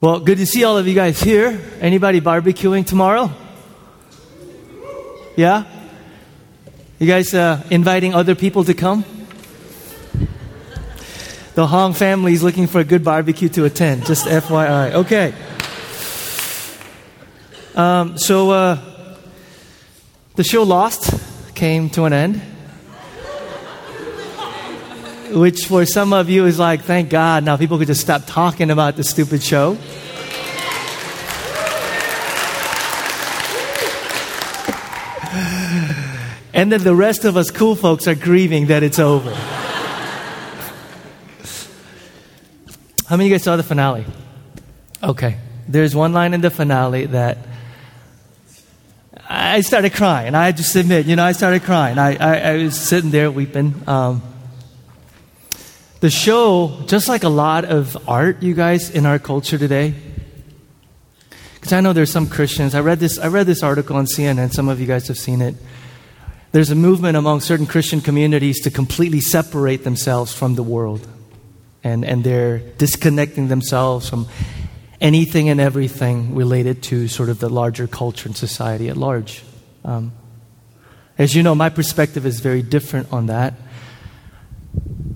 Well, good to see all of you guys here. Anybody barbecuing tomorrow? Yeah? You guys uh, inviting other people to come? The Hong family is looking for a good barbecue to attend, just FYI. Okay. Um, so, uh, the show Lost came to an end which for some of you is like, thank God, now people could just stop talking about the stupid show. And then the rest of us cool folks are grieving that it's over. How many of you guys saw the finale? Okay. There's one line in the finale that I started crying. I had just admit, you know, I started crying. I, I, I was sitting there weeping. Um, the show, just like a lot of art, you guys, in our culture today, because I know there's some Christians. I read this. I read this article on CNN. Some of you guys have seen it. There's a movement among certain Christian communities to completely separate themselves from the world, and and they're disconnecting themselves from anything and everything related to sort of the larger culture and society at large. Um, as you know, my perspective is very different on that.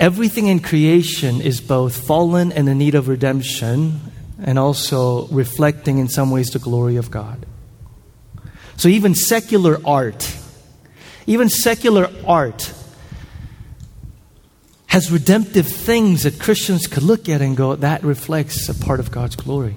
Everything in creation is both fallen and in need of redemption, and also reflecting in some ways the glory of God. So even secular art, even secular art has redemptive things that Christians could look at and go, that reflects a part of God's glory.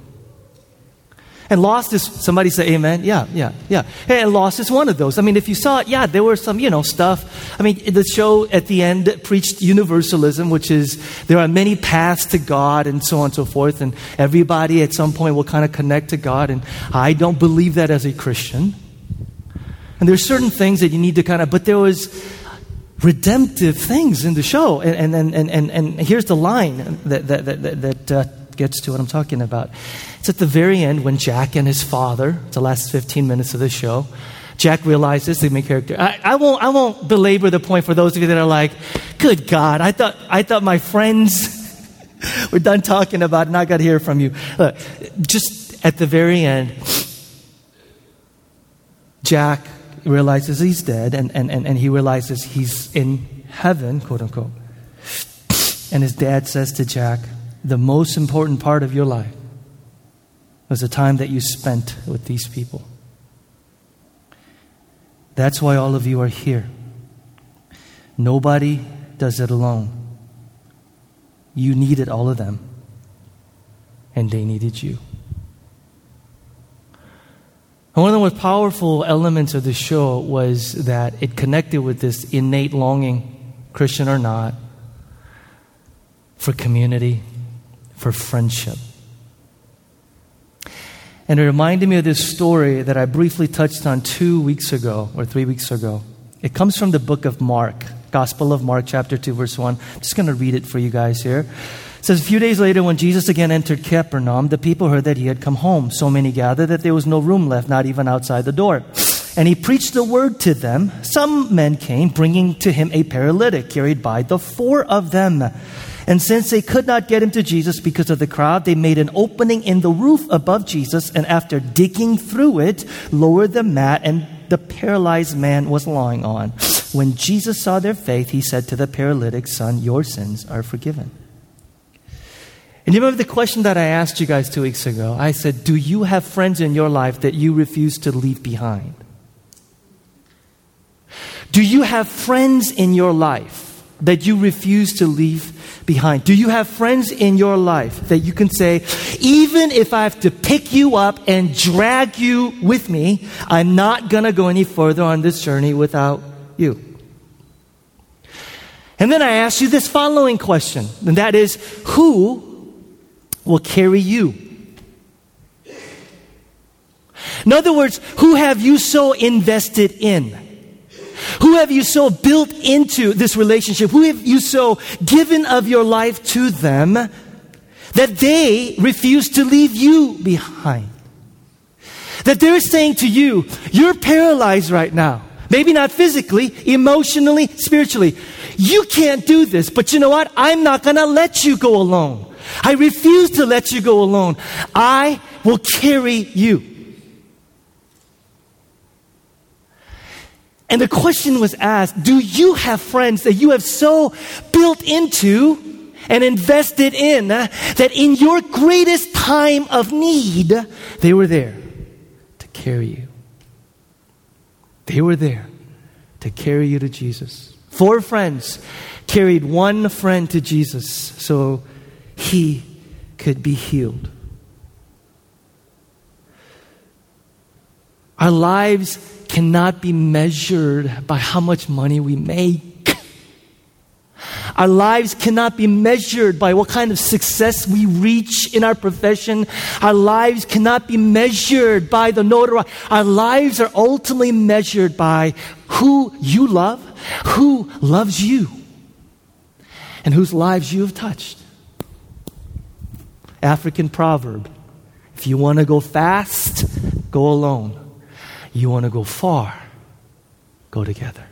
And Lost is, somebody say amen? Yeah, yeah, yeah. hey And Lost is one of those. I mean, if you saw it, yeah, there were some, you know, stuff. I mean, the show at the end preached universalism, which is there are many paths to God and so on and so forth. And everybody at some point will kind of connect to God. And I don't believe that as a Christian. And there's certain things that you need to kind of, but there was redemptive things in the show. And, and, and, and, and here's the line that, that, that, that uh, gets to what I'm talking about. It's at the very end when Jack and his father, the last 15 minutes of the show, Jack realizes the main character. I, I, won't, I won't belabor the point for those of you that are like, good God, I thought, I thought my friends were done talking about it and I got to hear from you. Look, just at the very end, Jack realizes he's dead and, and, and, and he realizes he's in heaven, quote unquote. And his dad says to Jack, the most important part of your life was the time that you spent with these people. That's why all of you are here. Nobody does it alone. You needed all of them, and they needed you. One of the most powerful elements of the show was that it connected with this innate longing, Christian or not, for community, for friendship. And it reminded me of this story that I briefly touched on two weeks ago or three weeks ago. It comes from the book of Mark, Gospel of Mark, chapter 2, verse 1. I'm just going to read it for you guys here. It says, A few days later, when Jesus again entered Capernaum, the people heard that he had come home. So many gathered that there was no room left, not even outside the door. And he preached the word to them. Some men came, bringing to him a paralytic carried by the four of them. And since they could not get him to Jesus because of the crowd, they made an opening in the roof above Jesus, and after digging through it, lowered the mat, and the paralyzed man was lying on. When Jesus saw their faith, he said to the paralytic, Son, your sins are forgiven. And you remember the question that I asked you guys two weeks ago? I said, Do you have friends in your life that you refuse to leave behind? Do you have friends in your life that you refuse to leave behind? Do you have friends in your life that you can say, even if I have to pick you up and drag you with me, I'm not going to go any further on this journey without you? And then I ask you this following question, and that is who will carry you? In other words, who have you so invested in? Who have you so built into this relationship? Who have you so given of your life to them that they refuse to leave you behind? That they're saying to you, you're paralyzed right now. Maybe not physically, emotionally, spiritually. You can't do this, but you know what? I'm not to let you go alone. I refuse to let you go alone. I will carry you. And the question was asked Do you have friends that you have so built into and invested in that in your greatest time of need, they were there to carry you? They were there to carry you to Jesus. Four friends carried one friend to Jesus so he could be healed. Our lives cannot be measured by how much money we make. Our lives cannot be measured by what kind of success we reach in our profession. Our lives cannot be measured by the notoriety. Our lives are ultimately measured by who you love, who loves you, and whose lives you have touched. African proverb if you want to go fast, go alone. You want to go far, go together.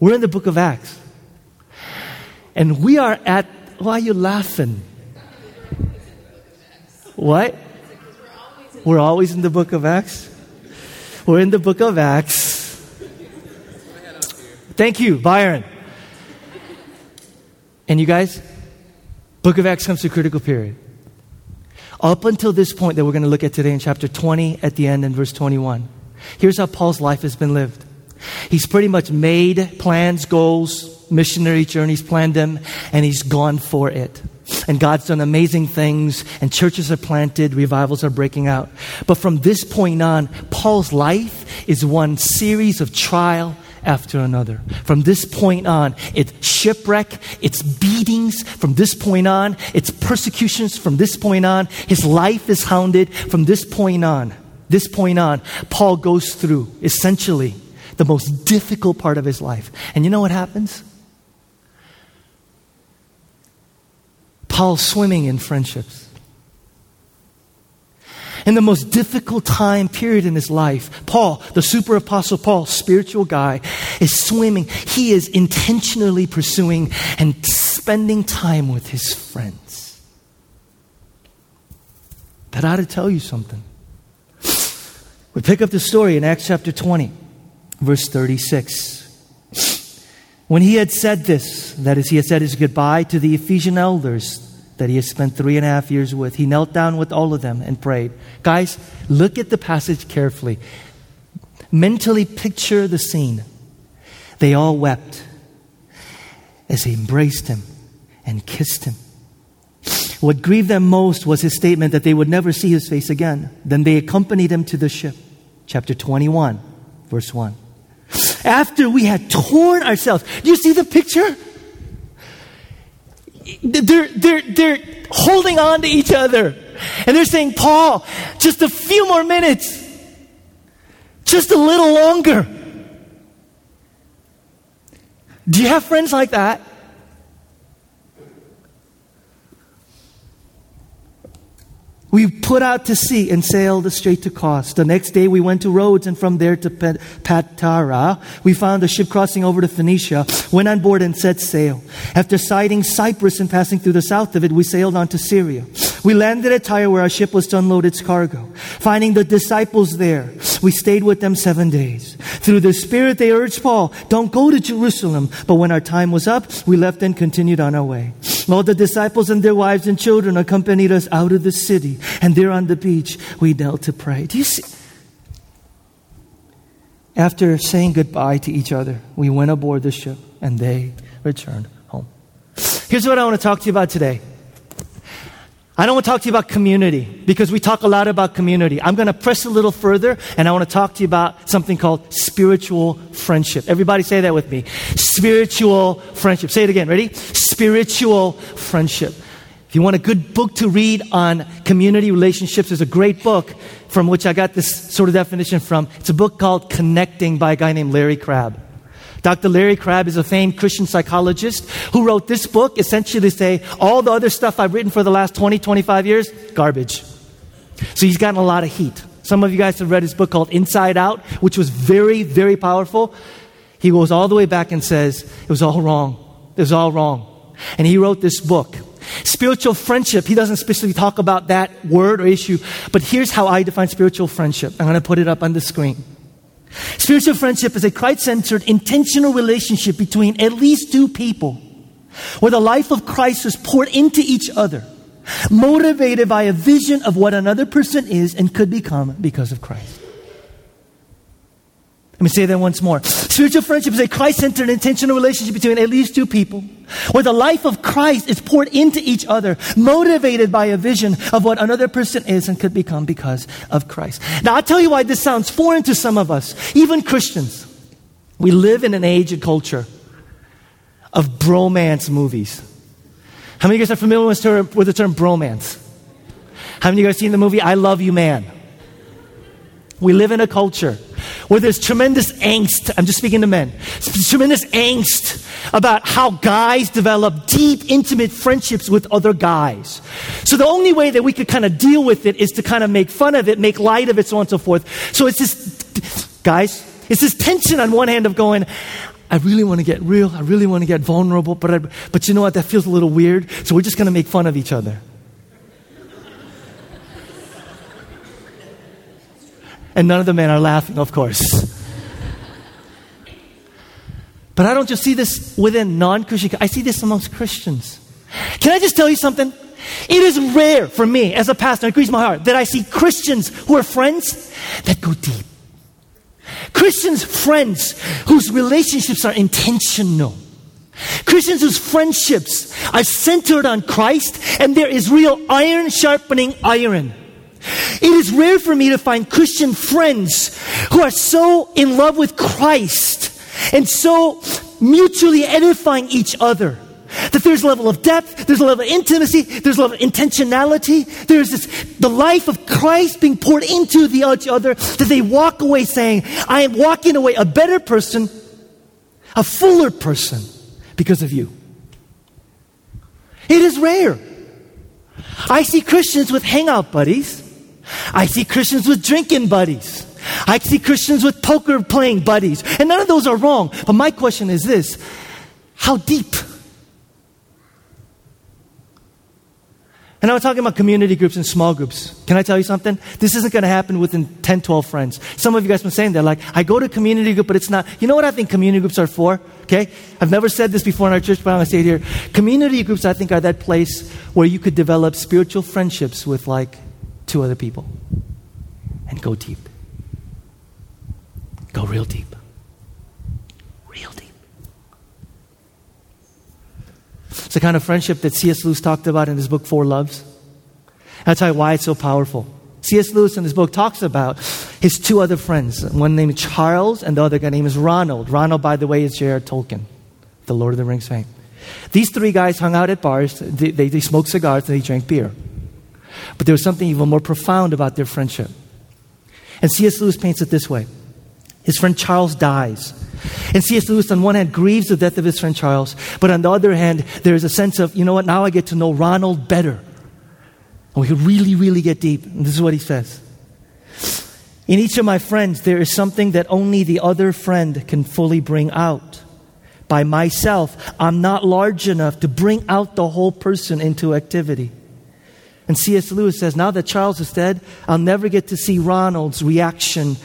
We're in the book of Acts. And we are at, why are you laughing? What? We're always in the book of Acts. We're in the book of Acts. Thank you, Byron. And you guys, book of Acts comes to a critical period. Up until this point that we're going to look at today in chapter 20 at the end in verse 21. Here's how Paul's life has been lived. He's pretty much made plans, goals, missionary journeys, planned them, and he's gone for it. And God's done amazing things, and churches are planted, revivals are breaking out. But from this point on, Paul's life is one series of trial after another. From this point on, it's shipwreck, it's beatings. From this point on, it's persecutions. From this point on, his life is hounded. From this point on, this point on, Paul goes through essentially the most difficult part of his life. And you know what happens? Paul's swimming in friendships. In the most difficult time period in his life, Paul, the super apostle Paul, spiritual guy, is swimming. He is intentionally pursuing and spending time with his friends. That ought to tell you something. We pick up the story in Acts chapter 20 verse 36. When he had said this, that is, he had said his goodbye to the Ephesian elders that he had spent three and a half years with, he knelt down with all of them and prayed. Guys, look at the passage carefully. Mentally picture the scene. They all wept as he embraced him and kissed him. What grieved them most was his statement that they would never see his face again. Then they accompanied him to the ship. Chapter 21, verse 1 after we had torn ourselves. Do you see the picture? They're, they're, they're holding on to each other. And they're saying, Paul, just a few more minutes. Just a little longer. Do you have friends like that? We put out to sea and sailed straight to Kos. The next day we went to Rhodes and from there to Patara. We found a ship crossing over to Phoenicia, went on board and set sail. After sighting Cyprus and passing through the south of it, we sailed on to Syria. We landed at Tyre where our ship was to unload its cargo. Finding the disciples there, we stayed with them seven days. Through the Spirit they urged Paul, don't go to Jerusalem. But when our time was up, we left and continued on our way. All the disciples and their wives and children accompanied us out of the city and there on the beach, we knelt to pray. Do you see? After saying goodbye to each other, we went aboard the ship and they returned home. Here's what I want to talk to you about today. I don't want to talk to you about community because we talk a lot about community. I'm going to press a little further and I want to talk to you about something called spiritual friendship. Everybody say that with me. Spiritual friendship. Say it again. Ready? Spiritual friendship. If you want a good book to read on community relationships, there's a great book from which I got this sort of definition from. It's a book called Connecting by a guy named Larry Crabb. Dr. Larry Crabb is a famed Christian psychologist who wrote this book essentially to say all the other stuff I've written for the last 20, 25 years, garbage. So he's gotten a lot of heat. Some of you guys have read his book called Inside Out, which was very, very powerful. he goes all the way back and says, It was all wrong. It was all wrong. And he wrote this book. Spiritual friendship, he doesn't specifically talk about that word or issue, but here's how I define spiritual friendship. I'm going to put it up on the screen. Spiritual friendship is a Christ centered, intentional relationship between at least two people where the life of Christ is poured into each other, motivated by a vision of what another person is and could become because of Christ. Let me say that once more. Spiritual friendship is a Christ centered, intentional relationship between at least two people, where the life of Christ is poured into each other, motivated by a vision of what another person is and could become because of Christ. Now, I'll tell you why this sounds foreign to some of us, even Christians. We live in an age and culture of bromance movies. How many of you guys are familiar with the term, with the term bromance? How many of you guys seen the movie I Love You Man? We live in a culture where there's tremendous angst. I'm just speaking to men. Tremendous angst about how guys develop deep, intimate friendships with other guys. So the only way that we could kind of deal with it is to kind of make fun of it, make light of it, so on and so forth. So it's this, guys, it's this tension on one hand of going, I really want to get real. I really want to get vulnerable, but, I, but you know what? That feels a little weird. So we're just going to make fun of each other. And none of the men are laughing, of course. but I don't just see this within non Christian, I see this amongst Christians. Can I just tell you something? It is rare for me as a pastor, it grieves my heart, that I see Christians who are friends that go deep. Christians' friends whose relationships are intentional. Christians whose friendships are centered on Christ and there is real iron sharpening iron. It is rare for me to find Christian friends who are so in love with Christ and so mutually edifying each other that there's a level of depth, there's a level of intimacy, there's a level of intentionality, there's this, the life of Christ being poured into the other, that they walk away saying, I am walking away a better person, a fuller person because of you. It is rare. I see Christians with hangout buddies. I see Christians with drinking buddies. I see Christians with poker playing buddies. And none of those are wrong. But my question is this how deep And I'm talking about community groups and small groups. Can I tell you something? This isn't going to happen within 10, 12 friends. Some of you guys have been saying that, like, I go to community group, but it's not. You know what I think community groups are for? Okay? I've never said this before in our church, but I'm going to say it here. Community groups, I think, are that place where you could develop spiritual friendships with, like, two other people and go deep. Go real deep. Real deep. It's the kind of friendship that C.S. Lewis talked about in his book, Four Loves. You why it's so powerful. C.S. Lewis in his book talks about his two other friends, one named Charles and the other guy named is Ronald. Ronald, by the way, is J.R. Tolkien, the Lord of the Rings fame. These three guys hung out at bars, they, they, they smoked cigars, and they drank beer. But there was something even more profound about their friendship. And C.S. Lewis paints it this way His friend Charles dies. And C.S. Lewis, on one hand, grieves the death of his friend Charles, but on the other hand, there's a sense of, you know what, now I get to know Ronald better. And we could really, really get deep. And this is what he says. In each of my friends, there is something that only the other friend can fully bring out. By myself, I'm not large enough to bring out the whole person into activity. And C.S. Lewis says, now that Charles is dead, I'll never get to see Ronald's reaction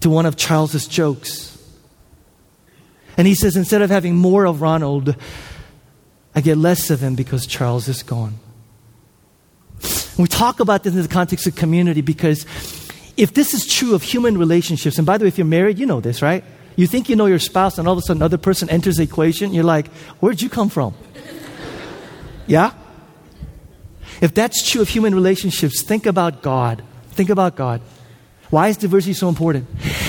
to one of Charles's jokes. And he says, instead of having more of Ronald, I get less of him because Charles is gone. we talk about this in the context of community because if this is true of human relationships, and by the way, if you're married, you know this, right? You think you know your spouse, and all of a sudden another person enters the equation, you're like, where'd you come from? yeah? If that's true of human relationships, think about God. Think about God. Why is diversity so important?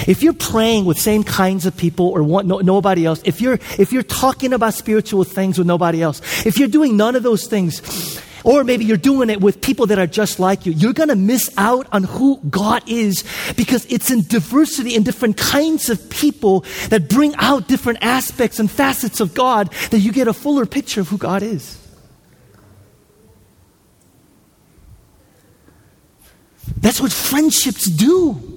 If you're praying with same kinds of people or want, no, nobody else, if you're, if you're talking about spiritual things with nobody else, if you're doing none of those things, or maybe you're doing it with people that are just like you, you're going to miss out on who God is because it's in diversity in different kinds of people that bring out different aspects and facets of God that you get a fuller picture of who God is. That's what friendships do.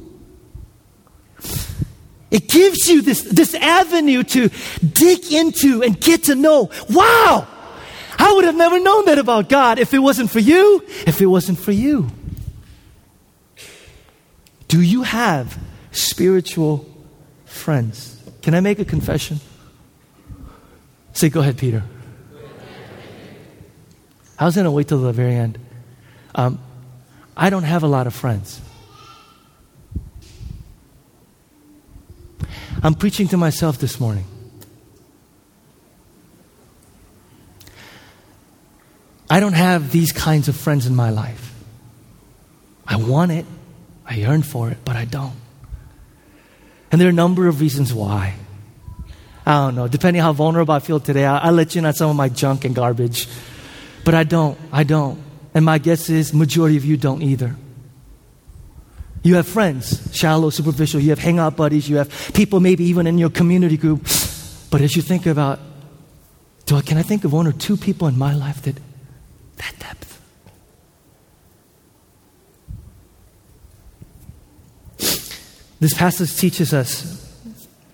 It gives you this, this avenue to dig into and get to know. Wow! I would have never known that about God if it wasn't for you, if it wasn't for you. Do you have spiritual friends? Can I make a confession? Say, go ahead, Peter. I was going to wait till the very end. Um, I don't have a lot of friends. I'm preaching to myself this morning. I don't have these kinds of friends in my life. I want it, I yearn for it, but I don't. And there are a number of reasons why. I don't know. Depending how vulnerable I feel today, I'll, let you in on some of my junk and garbage. But I don't. I don't. And my guess is majority of you don't either. You have friends, shallow, superficial. You have hangout buddies. You have people maybe even in your community group. But as you think about, do I, can I think of one or two people in my life that that depth? This passage teaches us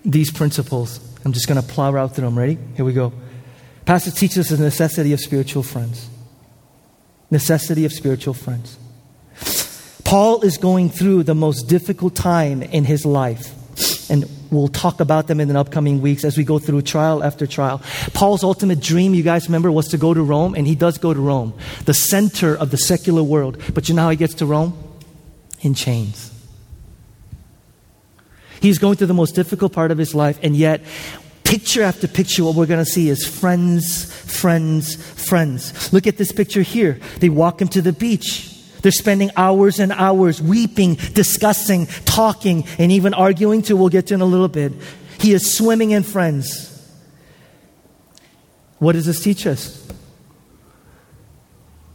these principles. I'm just going to plow right through them. Ready? Here we go. Passage teaches us the necessity of spiritual friends. Necessity of spiritual friends. Paul is going through the most difficult time in his life. And we'll talk about them in the upcoming weeks as we go through trial after trial. Paul's ultimate dream, you guys remember, was to go to Rome, and he does go to Rome, the center of the secular world. But you know how he gets to Rome? In chains. He's going through the most difficult part of his life, and yet, picture after picture, what we're going to see is friends, friends, friends. Look at this picture here. They walk him to the beach. They're spending hours and hours weeping, discussing, talking, and even arguing too. We'll get to in a little bit. He is swimming in friends. What does this teach us?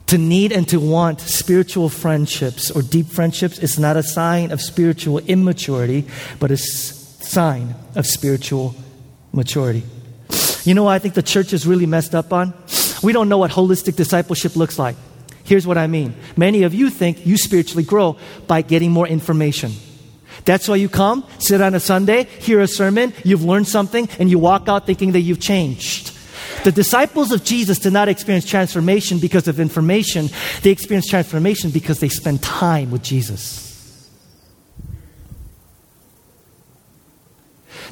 To need and to want spiritual friendships or deep friendships is not a sign of spiritual immaturity, but a sign of spiritual maturity. You know what I think the church is really messed up on? We don't know what holistic discipleship looks like. Here's what I mean. Many of you think you spiritually grow by getting more information. That's why you come, sit on a Sunday, hear a sermon, you've learned something, and you walk out thinking that you've changed. The disciples of Jesus did not experience transformation because of information. They experienced transformation because they spent time with Jesus.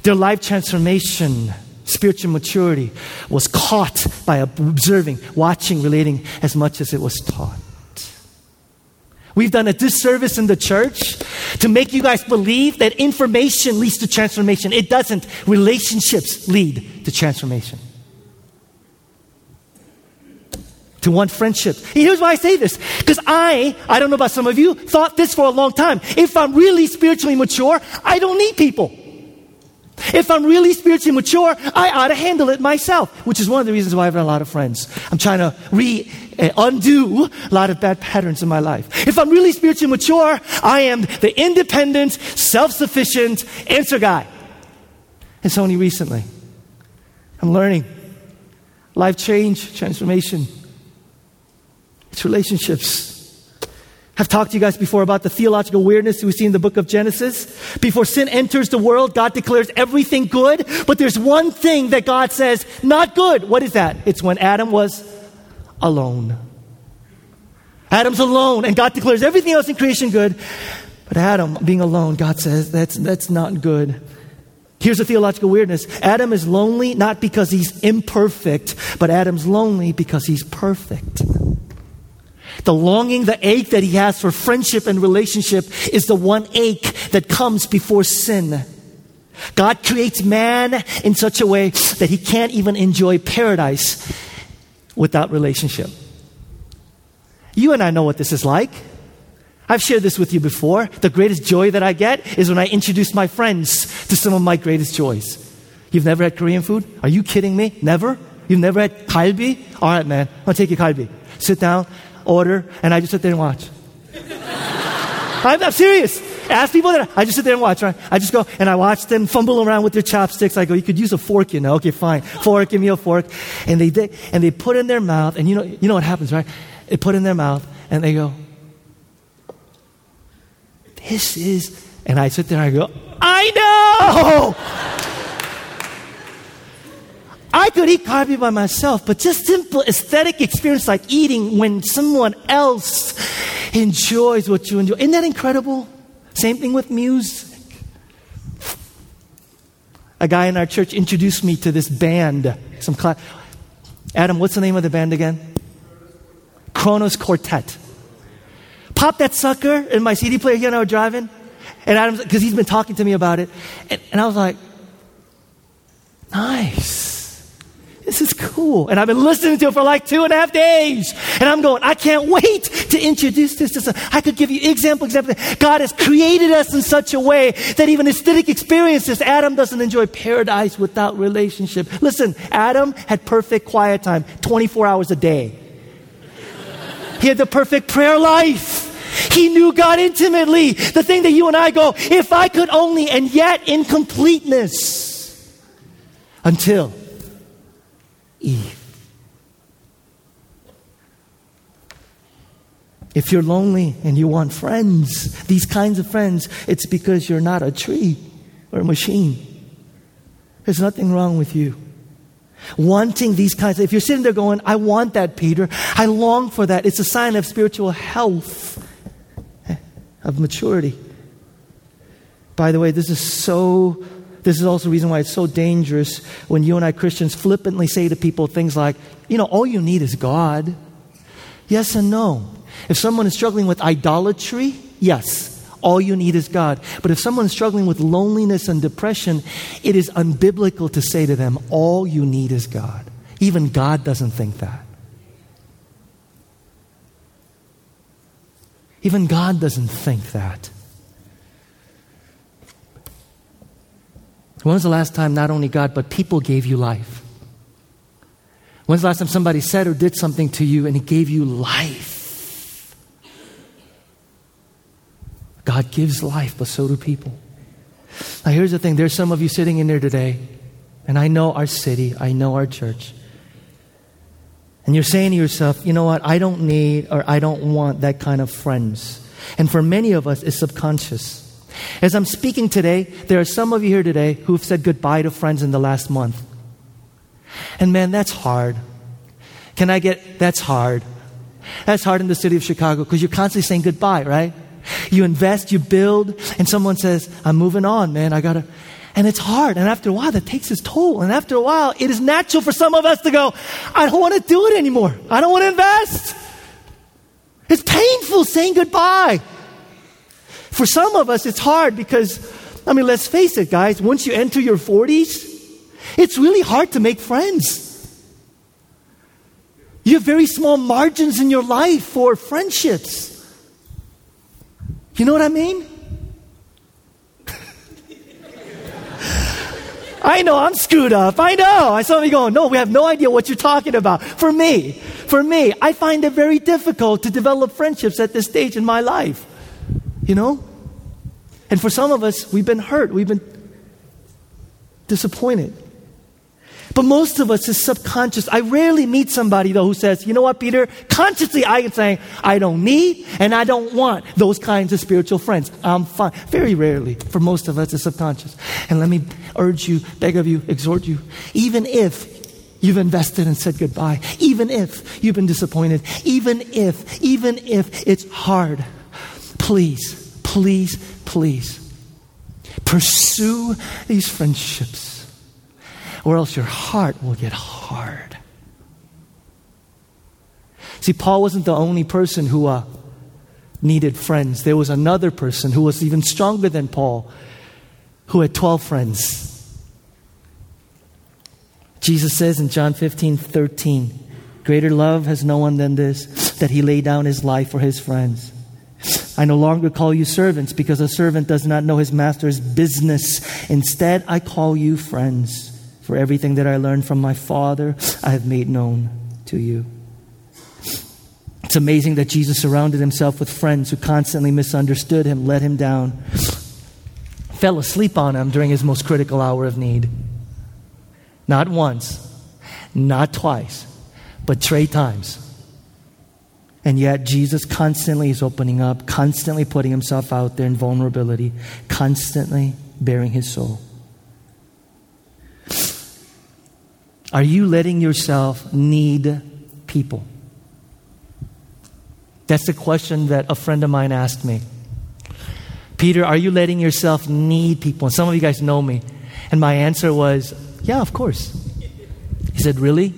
Their life transformation, spiritual maturity, was caught by observing, watching, relating as much as it was taught. We've done a disservice in the church to make you guys believe that information leads to transformation. It doesn't. Relationships lead to transformation. to want friendship. Here's why I say this. Because I, I don't know about some of you, thought this for a long time. If I'm really spiritually mature, I don't need people. If I'm really spiritually mature, I ought to handle it myself, which is one of the reasons why I have a lot of friends. I'm trying to re uh, undo a lot of bad patterns in my life. If I'm really spiritually mature, I am the independent, self sufficient answer guy. It's only recently I'm learning life change, transformation. It's relationships. I've talked to you guys before about the theological weirdness we see in the book of Genesis. Before sin enters the world, God declares everything good, but there's one thing that God says, not good. What is that? It's when Adam was alone. Adam's alone, and God declares everything else in creation good, but Adam being alone, God says, that's, that's not good. Here's the theological weirdness Adam is lonely not because he's imperfect, but Adam's lonely because he's perfect. The longing, the ache that he has for friendship and relationship is the one ache that comes before sin. God creates man in such a way that he can't even enjoy paradise without relationship. You and I know what this is like. I've shared this with you before. The greatest joy that I get is when I introduce my friends to some of my greatest joys. You've never had Korean food? Are you kidding me? Never? You've never had kalbi? All right, man. I'll take you kalbi. Sit down order, and I just sit there and watch. I'm, I'm, serious. Ask people that I just sit there and watch, right? I just go and I watch them fumble around with their chopsticks. I go, you could use a fork, you know. Okay, fine. Fork, give me a fork. And they did, and they put in their mouth, and you know, you know what happens, right? They put in their mouth, and they go, this is, and I sit there and I go, I know! I could eat coffee by myself, but just simple aesthetic experience like eating when someone else enjoys what you enjoy. Isn't that incredible? Same thing with music. A guy in our church introduced me to this band. Some class. Adam, what's the name of the band again? Kronos Quartet. Pop that sucker in my CD player here and I were driving. And Adam's, because he's been talking to me about it. And, and I was like, nice. This is cool. And I've been listening to it for like two and a half days. And I'm going, I can't wait to introduce this to some. I could give you example, example. God has created us in such a way that even aesthetic experiences, Adam doesn't enjoy paradise without relationship. Listen, Adam had perfect quiet time, 24 hours a day. He had the perfect prayer life. He knew God intimately. The thing that you and I go, if I could only, and yet in completeness. Until Eve. If you're lonely and you want friends, these kinds of friends, it's because you're not a tree or a machine. There's nothing wrong with you. Wanting these kinds of, if you're sitting there going, I want that, Peter, I long for that, it's a sign of spiritual health, eh, of maturity. By the way, this is so this is also the reason why it's so dangerous when you and I Christians flippantly say to people things like, you know, all you need is God. Yes and no. If someone is struggling with idolatry, yes, all you need is God. But if someone is struggling with loneliness and depression, it is unbiblical to say to them, all you need is God. Even God doesn't think that. Even God doesn't think that. When was the last time not only God, but people gave you life? When's the last time somebody said or did something to you and He gave you life? God gives life, but so do people. Now, here's the thing there's some of you sitting in there today, and I know our city, I know our church. And you're saying to yourself, you know what, I don't need or I don't want that kind of friends. And for many of us, it's subconscious. As I'm speaking today, there are some of you here today who have said goodbye to friends in the last month. And man, that's hard. Can I get, that's hard. That's hard in the city of Chicago because you're constantly saying goodbye, right? You invest, you build, and someone says, I'm moving on, man. I gotta, and it's hard. And after a while, that takes its toll. And after a while, it is natural for some of us to go, I don't want to do it anymore. I don't want to invest. It's painful saying goodbye. For some of us, it's hard because, I mean, let's face it, guys, once you enter your 40s, it's really hard to make friends. You have very small margins in your life for friendships. You know what I mean? I know I'm screwed up. I know. I saw me going, no, we have no idea what you're talking about. For me, for me, I find it very difficult to develop friendships at this stage in my life. You know? And for some of us, we've been hurt, we've been disappointed. But most of us is subconscious. I rarely meet somebody though who says, you know what, Peter? Consciously I am saying, I don't need and I don't want those kinds of spiritual friends. I'm fine. Very rarely. For most of us, it's subconscious. And let me urge you, beg of you, exhort you, even if you've invested and said goodbye, even if you've been disappointed, even if, even if it's hard, please, please, please pursue these friendships, or else your heart will get hard. See, Paul wasn't the only person who uh, needed friends. There was another person who was even stronger than Paul, who had 12 friends. Jesus says in John 15 13, Greater love has no one than this, that he lay down his life for his friends. I no longer call you servants because a servant does not know his master's business. Instead, I call you friends. For everything that I learned from my Father, I have made known to you. It's amazing that Jesus surrounded himself with friends who constantly misunderstood him, let him down, fell asleep on him during his most critical hour of need. Not once, not twice, but three times And yet, Jesus constantly is opening up, constantly putting himself out there in vulnerability, constantly baring his soul. Are you letting yourself need people? That's the question that a friend of mine asked me. Peter, are you letting yourself need people? And some of you guys know me. And my answer was, yeah, of course. He said, really?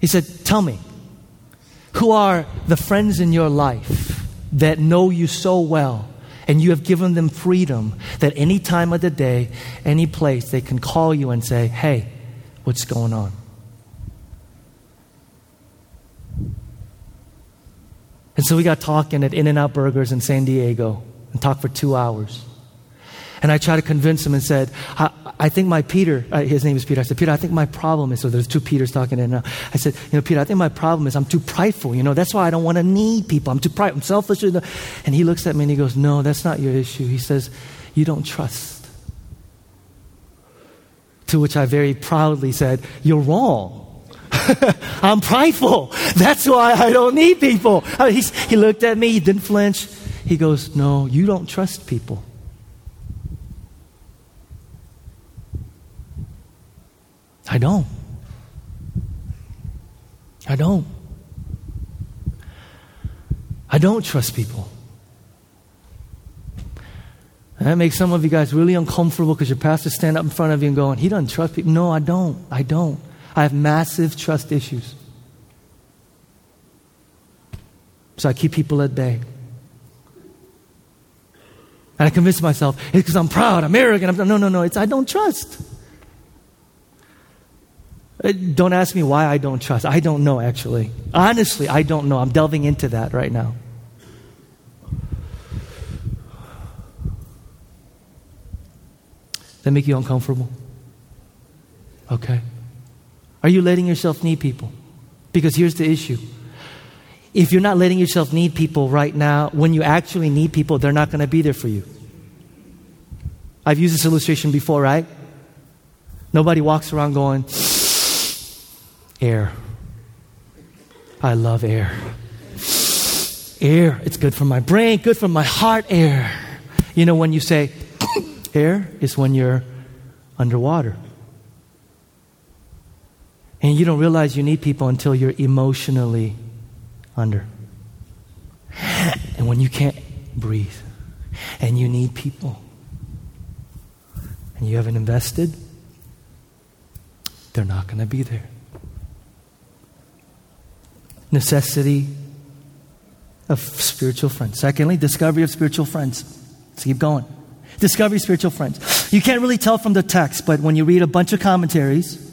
He said, tell me, who are the friends in your life that know you so well and you have given them freedom that any time of the day, any place, they can call you and say, hey, what's going on? And so we got talking at In N Out Burgers in San Diego and talked for two hours. And I tried to convince him and said, I think my Peter, uh, his name is Peter. I said, Peter, I think my problem is, so there's two Peters talking in now. I said, you know, Peter, I think my problem is I'm too prideful. You know, that's why I don't want to need people. I'm too prideful. I'm selfish. And he looks at me and he goes, no, that's not your issue. He says, you don't trust. To which I very proudly said, you're wrong. I'm prideful. That's why I don't need people. Uh, he looked at me, he didn't flinch. He goes, No, you don't trust people. I don't. I don't. I don't trust people. And that makes some of you guys really uncomfortable because your pastor stand up in front of you and going, he doesn't trust people. No, I don't. I don't. I have massive trust issues. So I keep people at bay. And I convince myself it's because I'm proud, I'm arrogant. I'm, no, no, no. It's I don't trust. Uh, don't ask me why I don't trust. I don't know, actually. Honestly, I don't know. I'm delving into that right now. That make you uncomfortable? Okay. Are you letting yourself need people? Because here's the issue. If you're not letting yourself need people right now, when you actually need people, they're not going to be there for you. I've used this illustration before, right? Nobody walks around going, air. I love air. Air, it's good for my brain, good for my heart, air. You know, when you say air, is when you're underwater. And you don't realize you need people until you're emotionally under. And when you can't breathe and you need people and you haven't invested, they're not going to be there. Necessity of spiritual friends. Secondly, discovery of spiritual friends. Let's keep going. Discovery spiritual friends. You can't really tell from the text, but when you read a bunch of commentaries,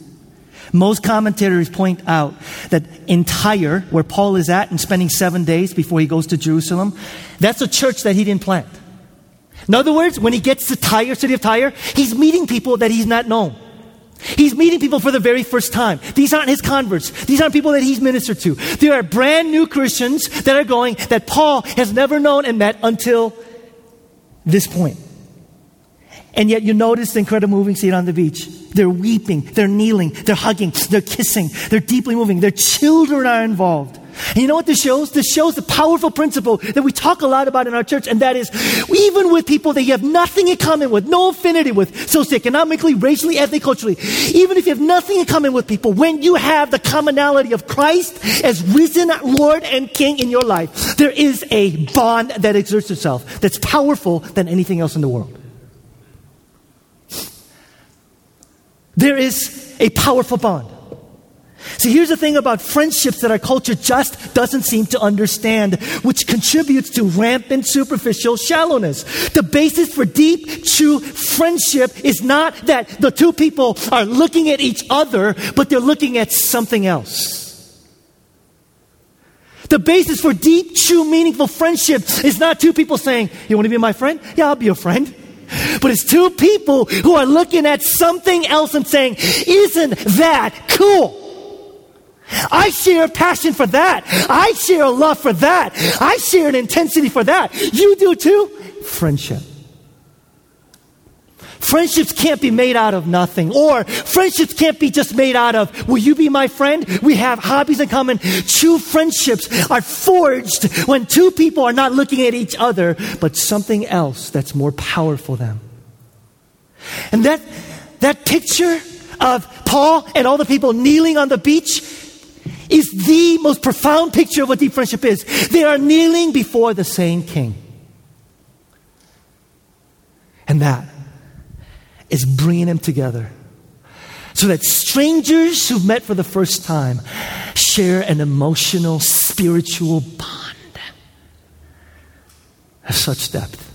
most commentators point out that in Tyre, where Paul is at and spending seven days before he goes to Jerusalem, that's a church that he didn't plant. In other words, when he gets to Tyre, city of Tyre, he's meeting people that he's not known. He's meeting people for the very first time. These aren't his converts. These aren't people that he's ministered to. They are brand new Christians that are going that Paul has never known and met until this point. And yet you notice the incredible moving scene on the beach. They're weeping, they're kneeling, they're hugging, they're kissing, they're deeply moving. Their children are involved. And you know what this shows? This shows the powerful principle that we talk a lot about in our church, and that is even with people that you have nothing in common with, no affinity with, socioeconomically, racially, ethnically, culturally, even if you have nothing in common with people, when you have the commonality of Christ as risen Lord and King in your life, there is a bond that exerts itself that's powerful than anything else in the world. There is a powerful bond. See, here's the thing about friendships that our culture just doesn't seem to understand, which contributes to rampant superficial shallowness. The basis for deep, true friendship is not that the two people are looking at each other, but they're looking at something else. The basis for deep, true, meaningful friendship is not two people saying, You want to be my friend? Yeah, I'll be your friend. But it's two people who are looking at something else and saying, Isn't that cool? I share a passion for that. I share a love for that. I share an intensity for that. You do too? Friendship. Friendships can't be made out of nothing. Or friendships can't be just made out of, will you be my friend? We have hobbies in common. True friendships are forged when two people are not looking at each other, but something else that's more powerful than. And that, that picture of Paul and all the people kneeling on the beach is the most profound picture of what deep friendship is. They are kneeling before the same king. And that is bringing them together so that strangers who've met for the first time share an emotional, spiritual bond of such depth.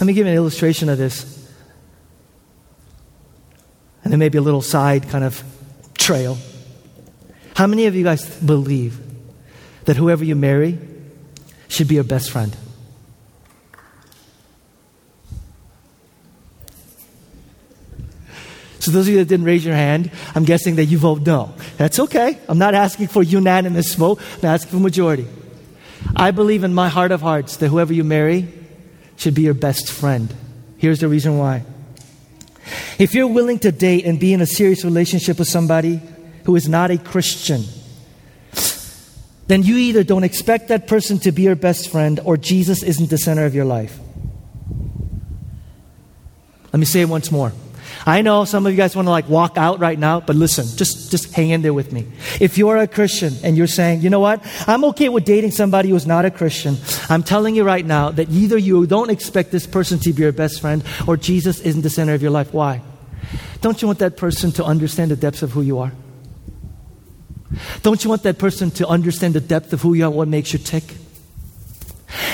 Let me give an illustration of this. And then maybe a little side kind of trail. How many of you guys believe that whoever you marry should be your best friend? So, those of you that didn't raise your hand, I'm guessing that you vote no. That's okay. I'm not asking for unanimous vote, I'm asking for majority. I believe in my heart of hearts that whoever you marry should be your best friend. Here's the reason why. If you're willing to date and be in a serious relationship with somebody who is not a Christian, then you either don't expect that person to be your best friend or Jesus isn't the center of your life. Let me say it once more. I know some of you guys want to like walk out right now, but listen, just, just hang in there with me. If you're a Christian and you're saying, you know what, I'm okay with dating somebody who's not a Christian, I'm telling you right now that either you don't expect this person to be your best friend or Jesus isn't the center of your life. Why? Don't you want that person to understand the depths of who you are? Don't you want that person to understand the depth of who you are, what makes you tick?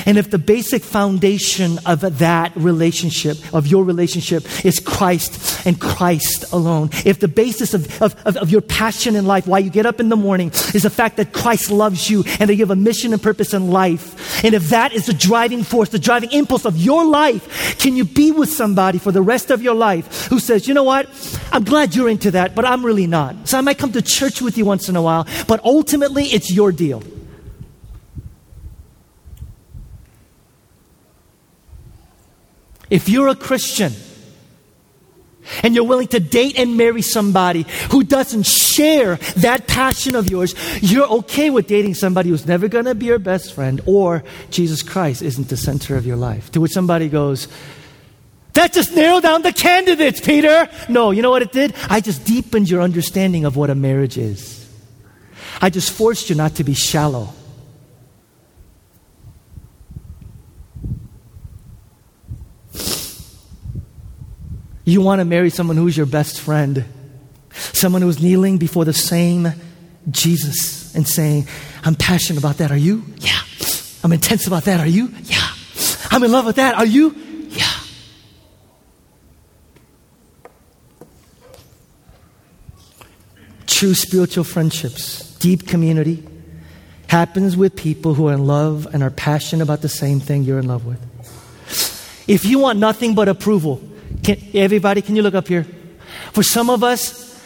And if the basic foundation of that relationship, of your relationship, is Christ and Christ alone, if the basis of, of, of, your passion in life, why you get up in the morning, is the fact that Christ loves you and that you have a mission and purpose in life, and if that is the driving force, the driving impulse of your life, can you be with somebody for the rest of your life who says, you know what, I'm glad you're into that, but I'm really not. So I might come to church with you once in a while, but ultimately it's your deal. If you're a Christian and you're willing to date and marry somebody who doesn't share that passion of yours, you're okay with dating somebody who's never going to be your best friend or Jesus Christ isn't the center of your life. To which somebody goes, that just narrowed down the candidates, Peter. No, you know what it did? I just deepened your understanding of what a marriage is. I just forced you not to be shallow. You want to marry someone who's your best friend, someone who's kneeling before the same Jesus and saying, I'm passionate about that. Are you? Yeah. I'm intense about that. Are you? Yeah. I'm in love with that. Are you? Yeah. True spiritual friendships, deep community, happens with people who are in love and are passionate about the same thing you're in love with. If you want nothing but approval, can, everybody, can you look up here? For some of us,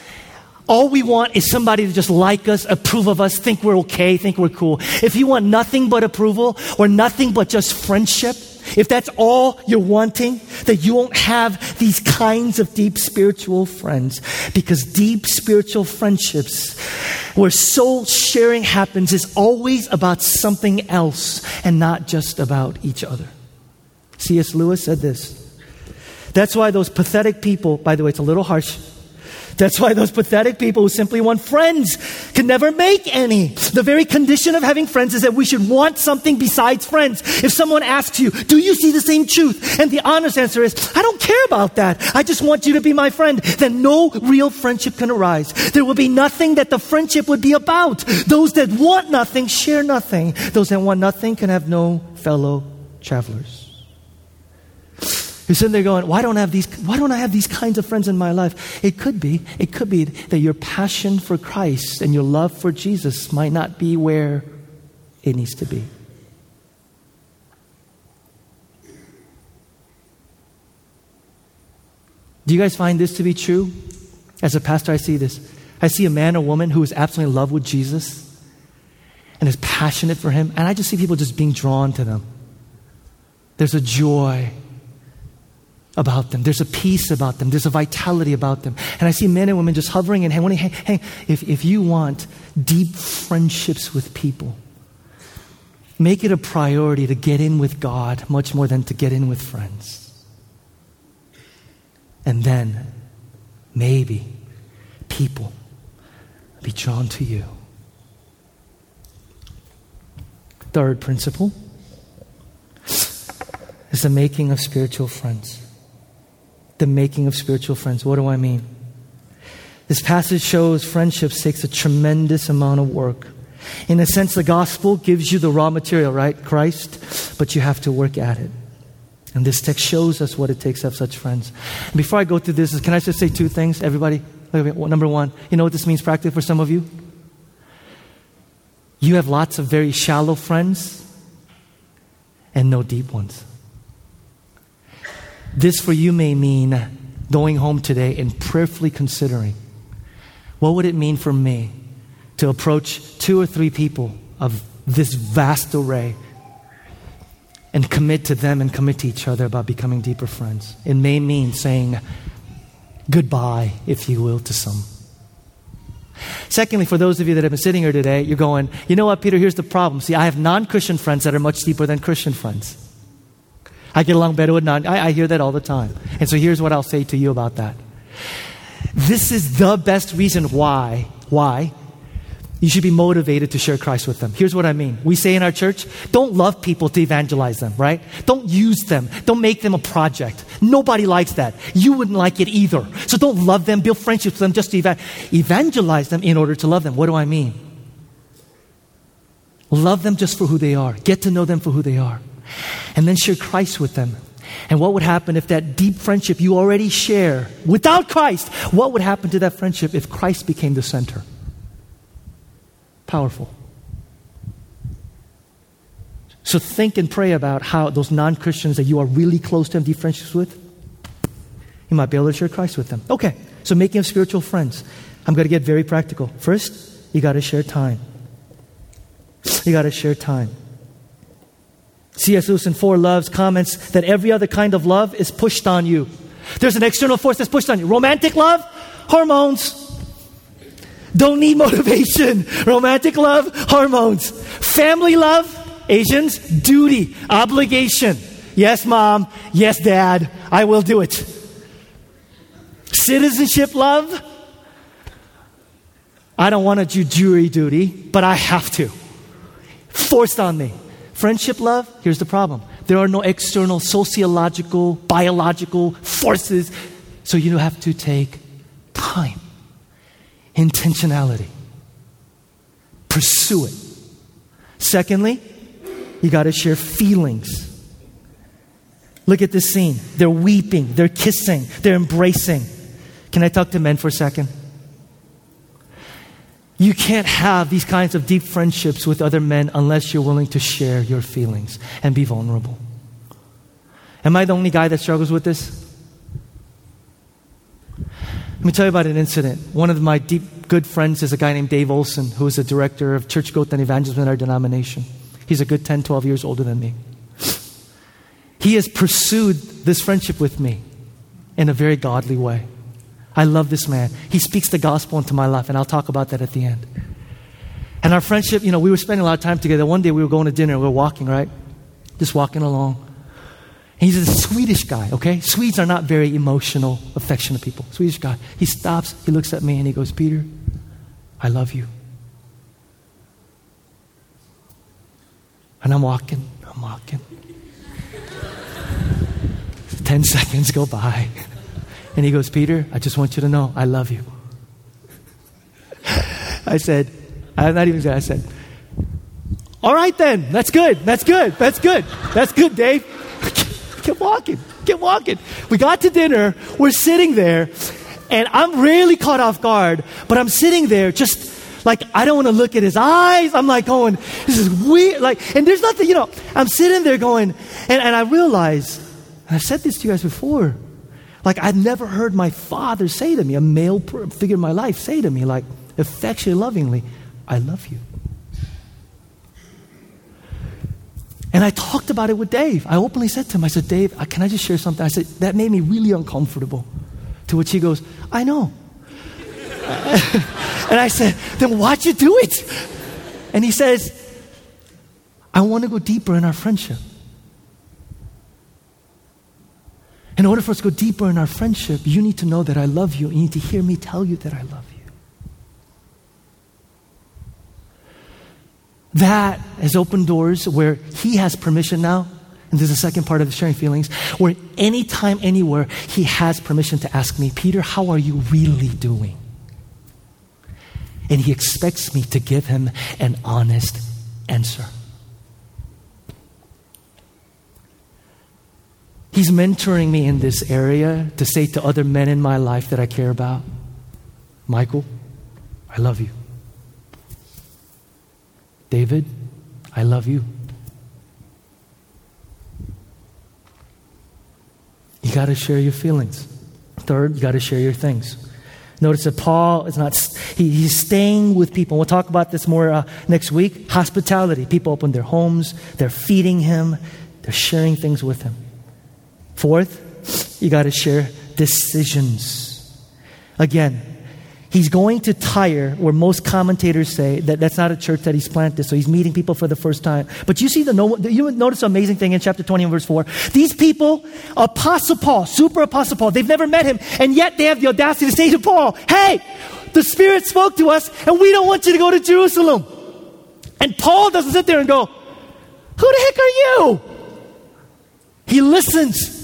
all we want is somebody to just like us, approve of us, think we're okay, think we're cool. If you want nothing but approval or nothing but just friendship, if that's all you're wanting, that you won't have these kinds of deep spiritual friends. Because deep spiritual friendships, where soul sharing happens, is always about something else and not just about each other. C.S. Lewis said this that's why those pathetic people, by the way, it's a little harsh. That's why those pathetic people who simply want friends can never make any. The very condition of having friends is that we should want something besides friends. If someone asks you, Do you see the same truth? And the honest answer is, I don't care about that. I just want you to be my friend. Then no real friendship can arise. There will be nothing that the friendship would be about. Those that want nothing share nothing. Those that want nothing can have no fellow travelers. You're sitting there going, why don't, I have these, why don't I have these kinds of friends in my life? It could be, it could be that your passion for Christ and your love for Jesus might not be where it needs to be. Do you guys find this to be true? As a pastor, I see this. I see a man or woman who is absolutely in love with Jesus, and is passionate for Him. And I just see people just being drawn to them. There's a joy about them. There's a peace about them. There's a vitality about them. And I see men and women just hovering and hanging. Hey, hey, if, if you want deep friendships with people, make it a priority to get in with God much more than to get in with friends. And then maybe people be drawn to you. Third principle is the making of spiritual friends. The making of spiritual friends. What do I mean? This passage shows friendships takes a tremendous amount of work. In a sense, the gospel gives you the raw material, right? Christ, but you have to work at it. And this text shows us what it takes to have such friends. And before I go through this, can I just say two things, everybody? Number one, you know what this means practically for some of you? You have lots of very shallow friends and no deep ones. This for you may mean going home today and prayerfully considering what would it mean for me to approach two or three people of this vast array and commit to them and commit to each other about becoming deeper friends. It may mean saying goodbye, if you will, to some. Secondly, for those of you that have been sitting here today, you're going, you know what, Peter, here's the problem. See, I have non Christian friends that are much deeper than Christian friends. I get along better with non. I, I hear that all the time. And so here's what I'll say to you about that. This is the best reason why, why you should be motivated to share Christ with them. Here's what I mean. We say in our church, don't love people to evangelize them, right? Don't use them. Don't make them a project. Nobody likes that. You wouldn't like it either. So don't love them, build friendships with them just to eva- evangelize them in order to love them. What do I mean? Love them just for who they are. Get to know them for who they are. And then share Christ with them. And what would happen if that deep friendship you already share without Christ, what would happen to that friendship if Christ became the center? Powerful. So think and pray about how those non Christians that you are really close to and deep friendships with, you might be able to share Christ with them. Okay, so making spiritual friends. I'm going to get very practical. First, you got to share time. You got to share time. C.S. Lewis in Four Loves comments that every other kind of love is pushed on you. There's an external force that's pushed on you. Romantic love, hormones. Don't need motivation. Romantic love, hormones. Family love, Asians, duty, obligation. Yes, mom. Yes, dad. I will do it. Citizenship love. I don't want to do jury duty, but I have to. Forced on me. Friendship love, here's the problem. There are no external sociological, biological forces, so you have to take time intentionality. Pursue it. Secondly, you got to share feelings. Look at this scene. They're weeping, they're kissing, they're embracing. Can I talk to men for a second? You can't have these kinds of deep friendships with other men unless you're willing to share your feelings and be vulnerable. Am I the only guy that struggles with this? Let me tell you about an incident. One of my deep good friends is a guy named Dave Olson, who is the director of church growth and evangelism in our denomination. He's a good 10, 12 years older than me. He has pursued this friendship with me in a very godly way. I love this man. He speaks the gospel into my life, and I'll talk about that at the end. And our friendship, you know, we were spending a lot of time together. One day we were going to dinner, we were walking, right? Just walking along. He's a Swedish guy, okay? Swedes are not very emotional, affectionate people. Swedish guy. He stops, he looks at me, and he goes, Peter, I love you. And I'm walking, I'm walking. Ten seconds go by. And he goes, Peter, I just want you to know I love you. I said, I'm not even saying, I said, all right then, that's good, that's good, that's good, that's good, Dave. Keep walking, keep walking. We got to dinner, we're sitting there, and I'm really caught off guard, but I'm sitting there just like I don't want to look at his eyes. I'm like going, this is weird. Like, and there's nothing, you know, I'm sitting there going, and, and I realize, and I've said this to you guys before, like I've never heard my father say to me, a male figure in my life, say to me, like affectionately, lovingly, I love you. And I talked about it with Dave. I openly said to him, I said, Dave, uh, can I just share something? I said, that made me really uncomfortable. To which he goes, I know. and I said, then why'd you do it? And he says, I want to go deeper in our friendship. In order for us to go deeper in our friendship, you need to know that I love you. You need to hear me tell you that I love you. That has opened doors where he has permission now. And there's a second part of the sharing feelings where anytime, anywhere, he has permission to ask me, Peter, how are you really doing? And he expects me to give him an honest answer. He's mentoring me in this area to say to other men in my life that I care about, Michael, I love you. David, I love you. You got to share your feelings. Third, you got to share your things. Notice that Paul is not, he, he's staying with people. We'll talk about this more uh, next week. Hospitality. People open their homes, they're feeding him, they're sharing things with him. Fourth, you got to share decisions. Again, He's going to Tyre, where most commentators say that that's not a church that he's planted, so he's meeting people for the first time. But you see the you notice the amazing thing in chapter 20 and verse 4. These people, Apostle Paul, super Apostle Paul, they've never met him, and yet they have the audacity to say to Paul, Hey, the Spirit spoke to us, and we don't want you to go to Jerusalem. And Paul doesn't sit there and go, Who the heck are you? He listens.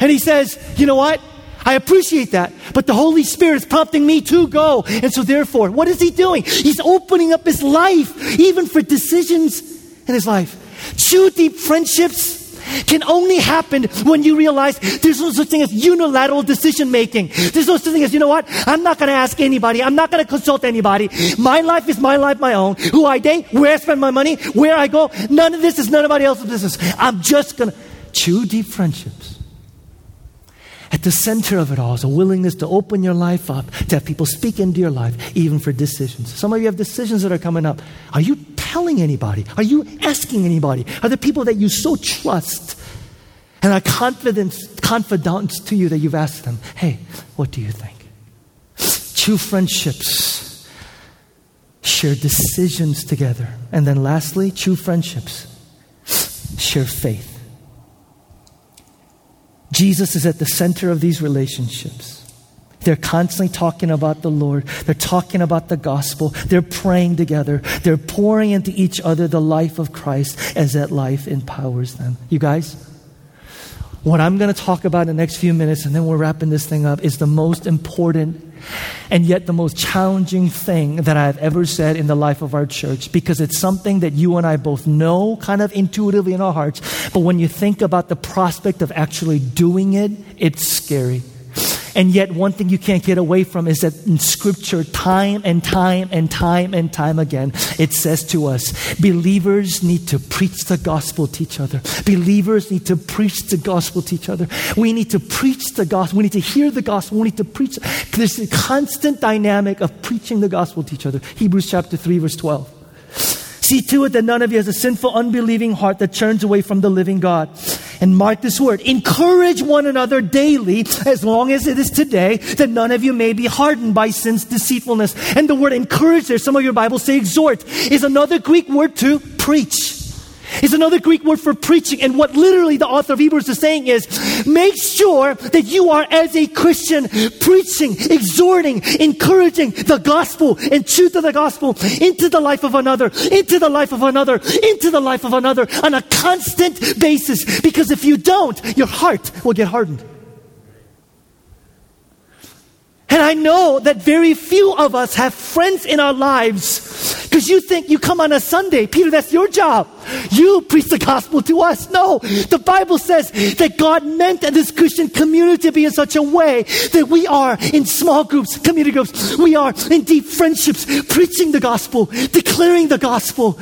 And he says, You know what? I appreciate that. But the Holy Spirit is prompting me to go. And so, therefore, what is He doing? He's opening up His life, even for decisions in His life. True deep friendships can only happen when you realize there's no such thing as unilateral decision making. There's no such thing as, you know what? I'm not going to ask anybody. I'm not going to consult anybody. My life is my life, my own. Who I date, where I spend my money, where I go. None of this is none of nobody else's business. I'm just going to chew deep friendships at the center of it all is a willingness to open your life up, to have people speak into your life, even for decisions. Some of you have decisions that are coming up. Are you telling anybody? Are you asking anybody? Are the people that you so trust and are confident, confidants to you that you've asked them, hey, what do you think? True friendships share decisions together. And then lastly, true friendships share faith. Jesus is at the center of these relationships. They're constantly talking about the Lord. They're talking about the gospel. They're praying together. They're pouring into each other the life of Christ as that life empowers them. You guys, what I'm going to talk about in the next few minutes, and then we're wrapping this thing up, is the most important and yet the most challenging thing that I've ever said in the life of our church because it's something that you and I both know kind of intuitively in our hearts. But when you think about the prospect of actually doing it, it's scary. And yet, one thing you can't get away from is that in Scripture, time and time and time and time again, it says to us believers need to preach the gospel to each other. Believers need to preach the gospel to each other. We need to preach the gospel. We need to hear the gospel. We need to preach. There's a constant dynamic of preaching the gospel to each other. Hebrews chapter 3, verse 12. See to it that none of you has a sinful, unbelieving heart that turns away from the living God. And mark this word encourage one another daily, as long as it is today, that none of you may be hardened by sin's deceitfulness. And the word encourage there, some of your Bibles say exhort, is another Greek word to preach is another Greek word for preaching. And what literally the author of Hebrews is saying is make sure that you are, as a Christian, preaching, exhorting, encouraging the gospel and truth of the gospel into the life of another, into the life of another, into the life of another on a constant basis. Because if you don't, your heart will get hardened. And I know that very few of us have friends in our lives because you think you come on a Sunday. Peter, that's your job. You preach the gospel to us. No, the Bible says that God meant that this Christian community to be in such a way that we are in small groups, community groups. We are in deep friendships, preaching the gospel, declaring the gospel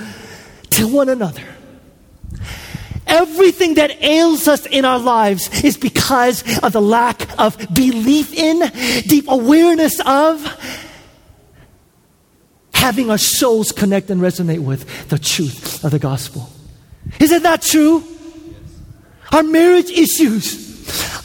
to one another. Everything that ails us in our lives is because of the lack of belief in, deep awareness of, having our souls connect and resonate with the truth of the gospel. Is it not true? Our marriage issues,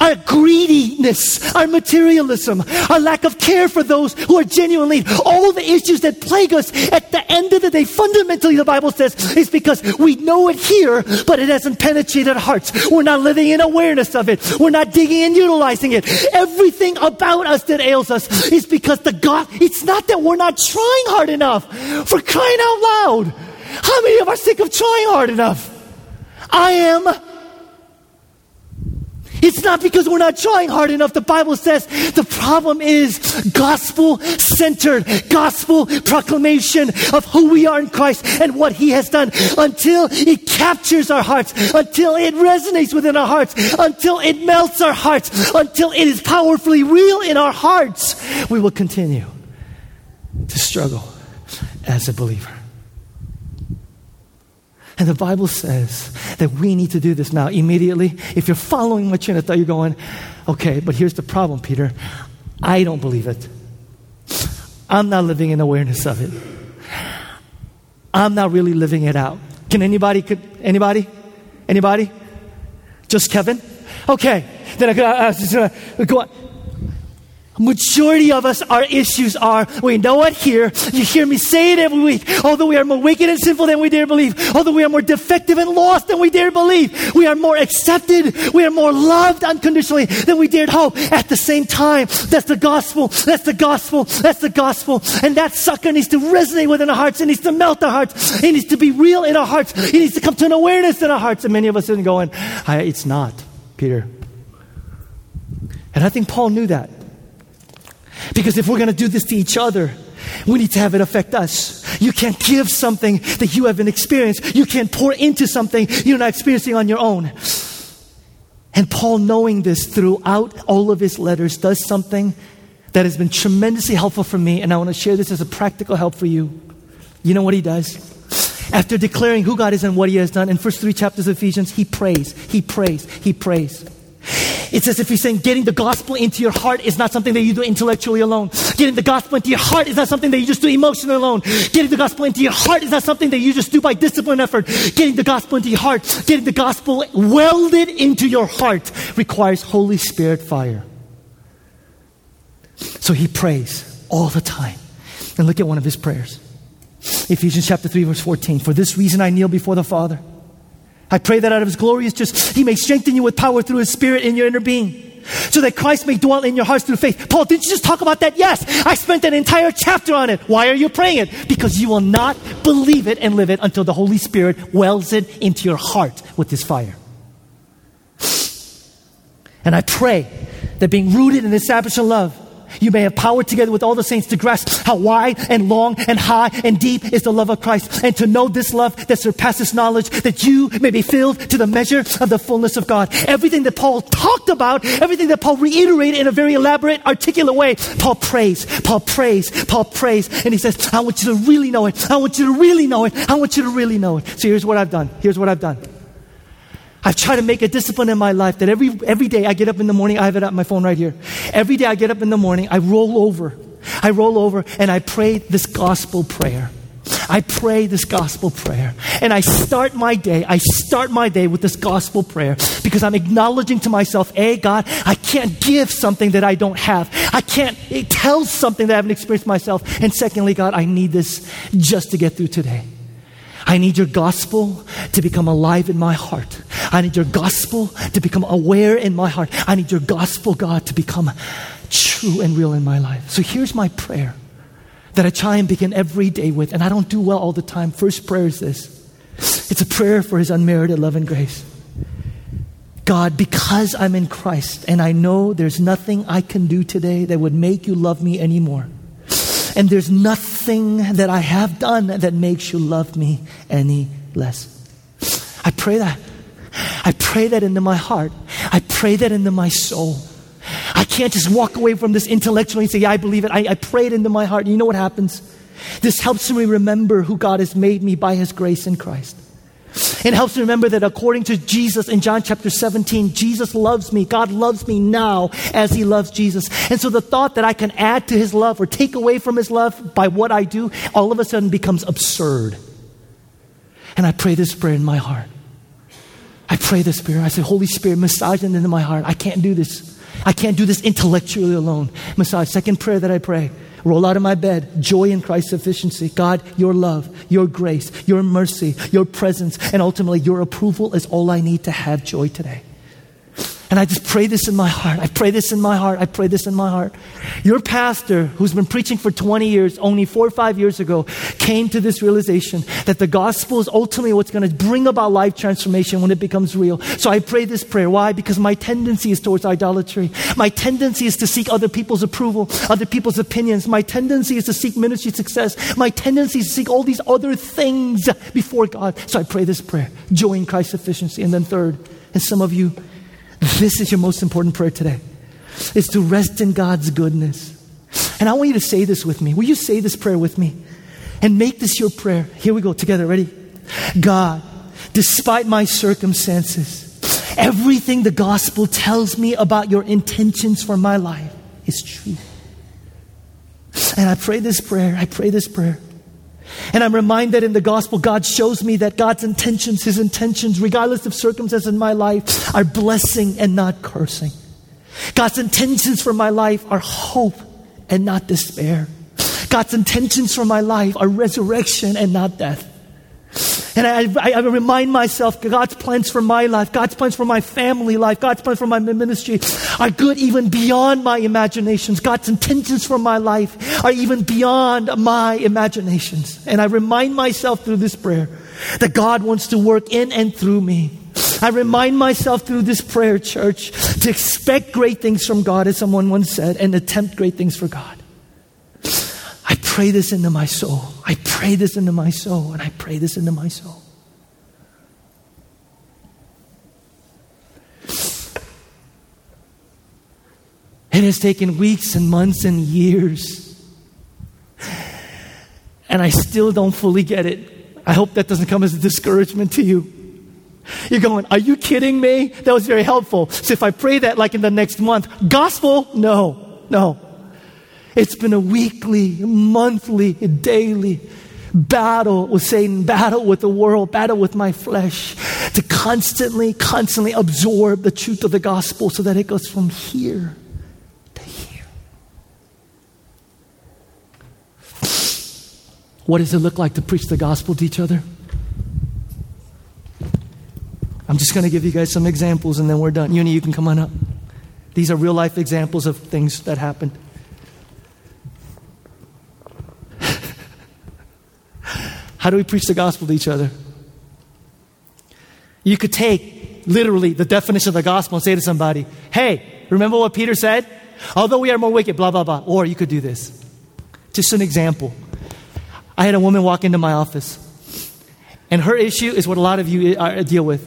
our greediness, our materialism, our lack of care for those who are genuinely, all the issues that plague us at the end of the day, fundamentally, the Bible says, is because we know it here, but it hasn't penetrated our hearts. We're not living in awareness of it. We're not digging and utilizing it. Everything about us that ails us is because the God, it's not that we're not trying hard enough. For crying out loud. How many of us are sick of trying hard enough? I am. It's not because we're not trying hard enough. The Bible says the problem is gospel centered, gospel proclamation of who we are in Christ and what He has done until it captures our hearts, until it resonates within our hearts, until it melts our hearts, until it is powerfully real in our hearts. We will continue to struggle as a believer. And the Bible says that we need to do this now immediately. If you're following my thought, you're going, okay, but here's the problem, Peter. I don't believe it. I'm not living in awareness of it. I'm not really living it out. Can anybody, could, anybody? Anybody? Just Kevin? Okay. Then I could uh, go on. Majority of us, our issues are, we know it here. You hear me say it every week. Although we are more wicked and sinful than we dare believe. Although we are more defective and lost than we dare believe. We are more accepted. We are more loved unconditionally than we dared hope. At the same time, that's the gospel. That's the gospel. That's the gospel. And that sucker needs to resonate within our hearts. It needs to melt our hearts. It needs to be real in our hearts. It needs to come to an awareness in our hearts. And many of us are going, it's not, Peter. And I think Paul knew that. Because if we're going to do this to each other, we need to have it affect us. You can't give something that you haven't experienced. You can't pour into something you're not experiencing on your own. And Paul, knowing this throughout all of his letters, does something that has been tremendously helpful for me, and I want to share this as a practical help for you. You know what he does? After declaring who God is and what he has done, in first three chapters of Ephesians, he prays, he prays, he prays. It's as if he's saying getting the gospel into your heart is not something that you do intellectually alone. Getting the gospel into your heart is not something that you just do emotionally alone. Getting the gospel into your heart is not something that you just do by discipline effort. Getting the gospel into your heart, getting the gospel welded into your heart requires Holy Spirit fire. So he prays all the time. And look at one of his prayers. Ephesians chapter 3 verse 14. For this reason I kneel before the Father I pray that out of his glorious just he may strengthen you with power through his spirit in your inner being. So that Christ may dwell in your hearts through faith. Paul, didn't you just talk about that? Yes. I spent an entire chapter on it. Why are you praying it? Because you will not believe it and live it until the Holy Spirit wells it into your heart with his fire. And I pray that being rooted in this salvation love, you may have power together with all the saints to grasp how wide and long and high and deep is the love of Christ and to know this love that surpasses knowledge that you may be filled to the measure of the fullness of God. Everything that Paul talked about, everything that Paul reiterated in a very elaborate, articulate way, Paul prays, Paul prays, Paul prays. And he says, I want you to really know it. I want you to really know it. I want you to really know it. So here's what I've done. Here's what I've done. I've tried to make a discipline in my life that every, every day I get up in the morning, I have it on my phone right here. Every day I get up in the morning, I roll over. I roll over and I pray this gospel prayer. I pray this gospel prayer. And I start my day, I start my day with this gospel prayer because I'm acknowledging to myself, A, God, I can't give something that I don't have. I can't tell something that I haven't experienced myself. And secondly, God, I need this just to get through today. I need your gospel to become alive in my heart. I need your gospel to become aware in my heart. I need your gospel, God, to become true and real in my life. So here's my prayer that I try and begin every day with, and I don't do well all the time. First prayer is this it's a prayer for his unmerited love and grace. God, because I'm in Christ and I know there's nothing I can do today that would make you love me anymore. And there's nothing that I have done that makes you love me any less. I pray that. I pray that into my heart. I pray that into my soul. I can't just walk away from this intellectually and say, Yeah, I believe it. I, I pray it into my heart. And you know what happens? This helps me remember who God has made me by His grace in Christ. It helps me remember that according to Jesus in John chapter 17, Jesus loves me. God loves me now as he loves Jesus. And so the thought that I can add to his love or take away from his love by what I do all of a sudden becomes absurd. And I pray this prayer in my heart I pray this prayer. I say, Holy Spirit, massage it into my heart. I can't do this. I can't do this intellectually alone. Massage. Second prayer that I pray. Roll out of my bed. Joy in Christ's sufficiency. God, your love, your grace, your mercy, your presence, and ultimately your approval is all I need to have joy today. And I just pray this in my heart. I pray this in my heart. I pray this in my heart. Your pastor, who's been preaching for 20 years, only four or five years ago, came to this realization that the gospel is ultimately what's going to bring about life transformation when it becomes real. So I pray this prayer. Why? Because my tendency is towards idolatry. My tendency is to seek other people's approval, other people's opinions. My tendency is to seek ministry success. My tendency is to seek all these other things before God. So I pray this prayer. Joy in Christ's sufficiency. And then third, and some of you, this is your most important prayer today. Is to rest in God's goodness. And I want you to say this with me. Will you say this prayer with me? And make this your prayer. Here we go together. Ready? God, despite my circumstances, everything the gospel tells me about your intentions for my life is true. And I pray this prayer. I pray this prayer and I'm reminded in the gospel, God shows me that God's intentions, His intentions, regardless of circumstances in my life, are blessing and not cursing. God's intentions for my life are hope and not despair. God's intentions for my life are resurrection and not death. And I, I, I, remind myself God's plans for my life, God's plans for my family life, God's plans for my ministry are good even beyond my imaginations. God's intentions for my life are even beyond my imaginations. And I remind myself through this prayer that God wants to work in and through me. I remind myself through this prayer, church, to expect great things from God, as someone once said, and attempt great things for God. I pray this into my soul. I pray this into my soul, and I pray this into my soul. It has taken weeks and months and years. And I still don't fully get it. I hope that doesn't come as a discouragement to you. You're going, Are you kidding me? That was very helpful. So if I pray that like in the next month, gospel? No, no. It's been a weekly, monthly, daily battle with Satan, battle with the world, battle with my flesh to constantly, constantly absorb the truth of the gospel so that it goes from here to here. What does it look like to preach the gospel to each other? I'm just going to give you guys some examples and then we're done. Uni, you can come on up. These are real life examples of things that happened. How do we preach the gospel to each other? You could take literally the definition of the gospel and say to somebody, hey, remember what Peter said? Although we are more wicked, blah, blah, blah. Or you could do this. Just an example. I had a woman walk into my office, and her issue is what a lot of you uh, deal with.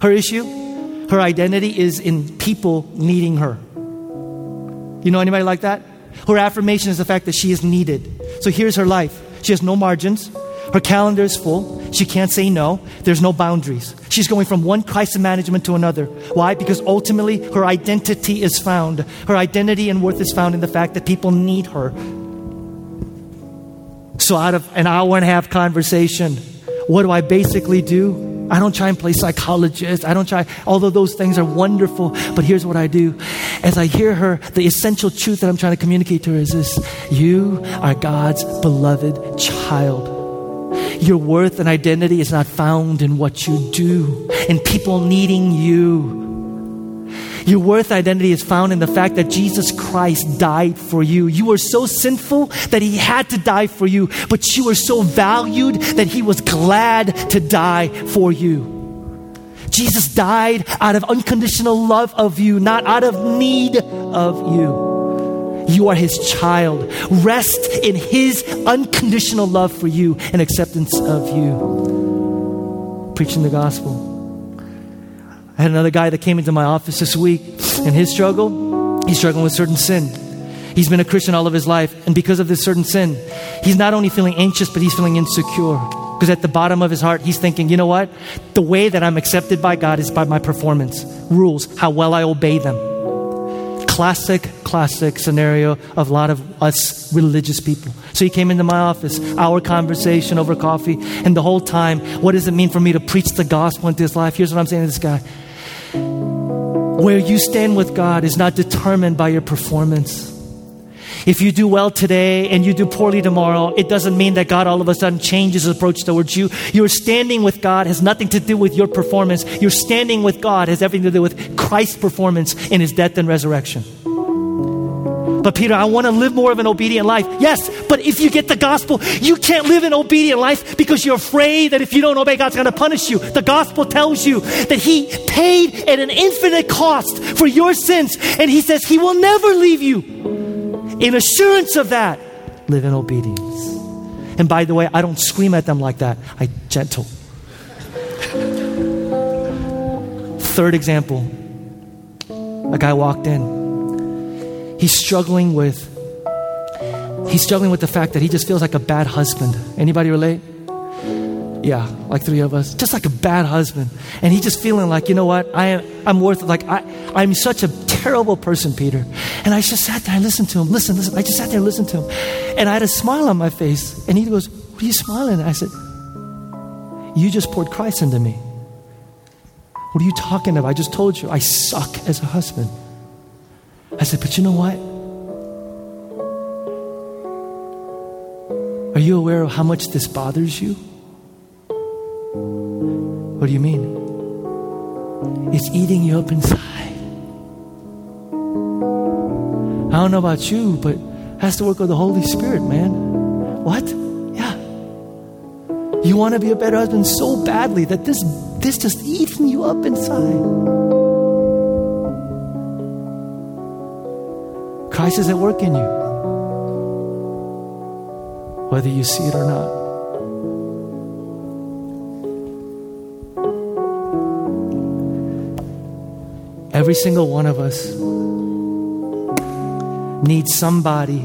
Her issue, her identity is in people needing her. You know anybody like that? Her affirmation is the fact that she is needed. So here's her life. She has no margins. Her calendar is full. She can't say no. There's no boundaries. She's going from one crisis management to another. Why? Because ultimately her identity is found. Her identity and worth is found in the fact that people need her. So, out of an hour and a half conversation, what do I basically do? I don't try and play psychologist. I don't try, although those things are wonderful. But here's what I do. As I hear her, the essential truth that I'm trying to communicate to her is this You are God's beloved child. Your worth and identity is not found in what you do, in people needing you. Your worth identity is found in the fact that Jesus Christ died for you. You were so sinful that he had to die for you, but you were so valued that he was glad to die for you. Jesus died out of unconditional love of you, not out of need of you. You are his child. Rest in his unconditional love for you and acceptance of you. Preaching the gospel. I had another guy that came into my office this week, and his struggle, he's struggling with certain sin. He's been a Christian all of his life, and because of this certain sin, he's not only feeling anxious, but he's feeling insecure. Because at the bottom of his heart, he's thinking, you know what? The way that I'm accepted by God is by my performance, rules, how well I obey them classic, classic scenario of a lot of us religious people. So he came into my office, our conversation over coffee, and the whole time, what does it mean for me to preach the gospel into his life? Here's what I'm saying to this guy. Where you stand with God is not determined by your performance. If you do well today and you do poorly tomorrow, it doesn't mean that God all of a sudden changes his approach towards you. Your standing with God has nothing to do with your performance. Your standing with God has everything to do with Christ's performance in his death and resurrection. But Peter, I want to live more of an obedient life. Yes, but if you get the gospel, you can't live an obedient life because you're afraid that if you don't obey, God's going to punish you. The gospel tells you that He paid at an infinite cost for your sins, and He says He will never leave you. In assurance of that, live in obedience. And by the way, I don't scream at them like that, I gentle. Third example a guy walked in. He's struggling with he's struggling with the fact that he just feels like a bad husband. Anybody relate? Yeah, like three of us. Just like a bad husband. And he's just feeling like, you know what? I am I'm worth like I I'm such a terrible person, Peter. And I just sat there and listened to him. Listen, listen. I just sat there and listened to him. And I had a smile on my face. And he goes, What are you smiling? I said, You just poured Christ into me. What are you talking about? I just told you I suck as a husband. I said, But you know what? Are you aware of how much this bothers you? What do you mean? It's eating you up inside. I don't know about you, but it has to work with the Holy Spirit, man. What? Yeah. You want to be a better husband so badly that this this just eating you up inside. Christ is at work in you. Whether you see it or not. Every single one of us need somebody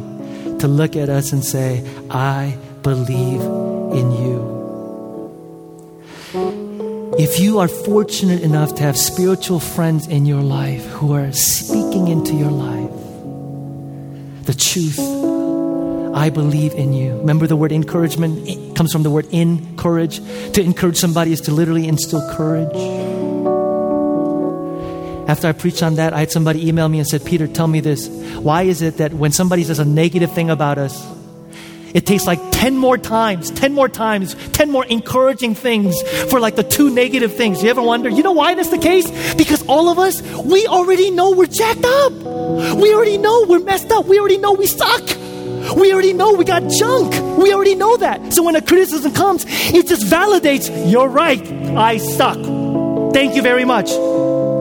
to look at us and say, I believe in you. If you are fortunate enough to have spiritual friends in your life who are speaking into your life the truth, I believe in you. Remember the word encouragement it comes from the word encourage. To encourage somebody is to literally instill courage. After I preached on that, I had somebody email me and said, Peter, tell me this. Why is it that when somebody says a negative thing about us, it takes like 10 more times, 10 more times, 10 more encouraging things for like the two negative things. You ever wonder, you know why that's the case? Because all of us, we already know we're jacked up. We already know we're messed up. We already know we suck. We already know we got junk. We already know that. So when a criticism comes, it just validates, you're right, I suck. Thank you very much.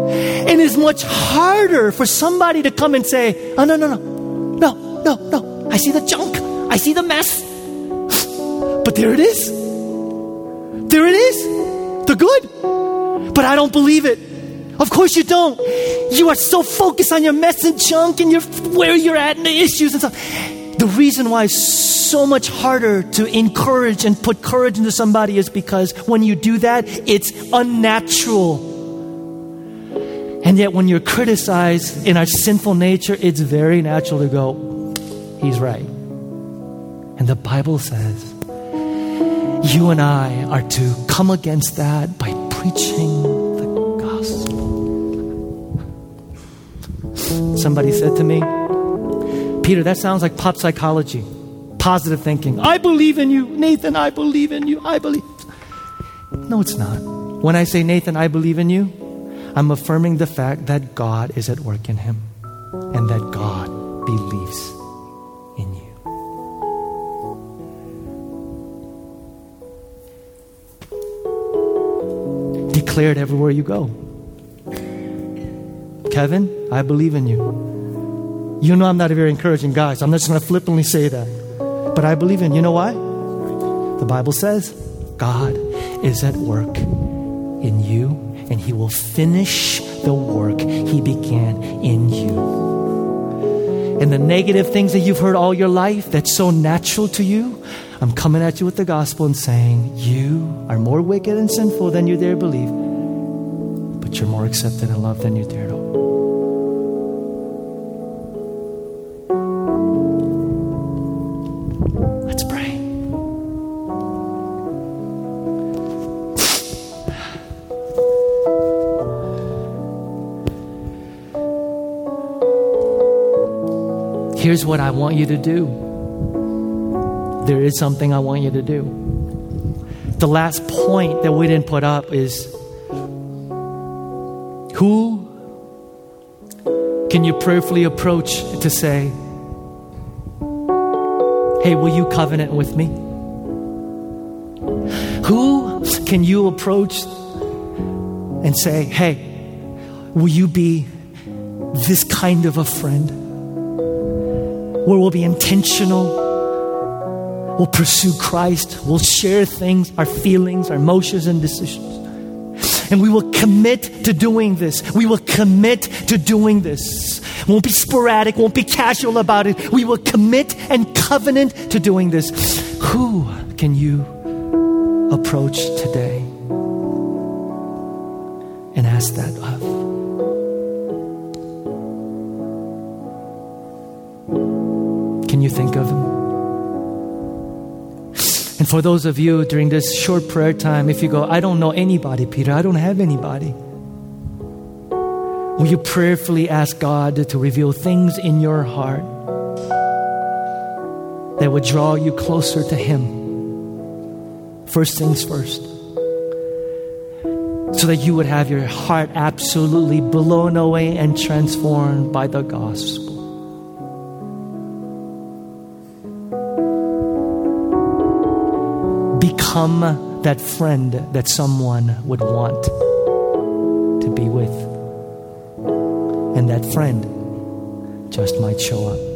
And it's much harder for somebody to come and say, oh, no, no, no, no, no, no. I see the junk. I see the mess. But there it is. There it is. The good. But I don't believe it. Of course you don't. You are so focused on your mess and junk and your, where you're at and the issues and stuff. The reason why it's so much harder to encourage and put courage into somebody is because when you do that, it's unnatural. And yet, when you're criticized in our sinful nature, it's very natural to go, He's right. And the Bible says, you and I are to come against that by preaching the gospel. Somebody said to me, Peter, that sounds like pop psychology, positive thinking. I believe in you. Nathan, I believe in you. I believe. No, it's not. When I say, Nathan, I believe in you, I'm affirming the fact that God is at work in him and that God believes in you. Declare it everywhere you go. Kevin, I believe in you. You know I'm not a very encouraging guy, so I'm just going to flippantly say that. But I believe in you. know why? The Bible says God is at work in you He will finish the work He began in you. And the negative things that you've heard all your life that's so natural to you, I'm coming at you with the gospel and saying, You are more wicked and sinful than you dare believe, but you're more accepted and loved than you dare know. What I want you to do. There is something I want you to do. The last point that we didn't put up is who can you prayerfully approach to say, Hey, will you covenant with me? Who can you approach and say, Hey, will you be this kind of a friend? Where we'll be intentional, we'll pursue Christ, we'll share things, our feelings, our emotions, and decisions. And we will commit to doing this. We will commit to doing this. Won't be sporadic, won't be casual about it. We will commit and covenant to doing this. Who can you approach today and ask that of? You think of him? And for those of you during this short prayer time, if you go, I don't know anybody, Peter, I don't have anybody. Will you prayerfully ask God to reveal things in your heart that would draw you closer to Him? First things first. So that you would have your heart absolutely blown away and transformed by the gospel. Become that friend that someone would want to be with. And that friend just might show up.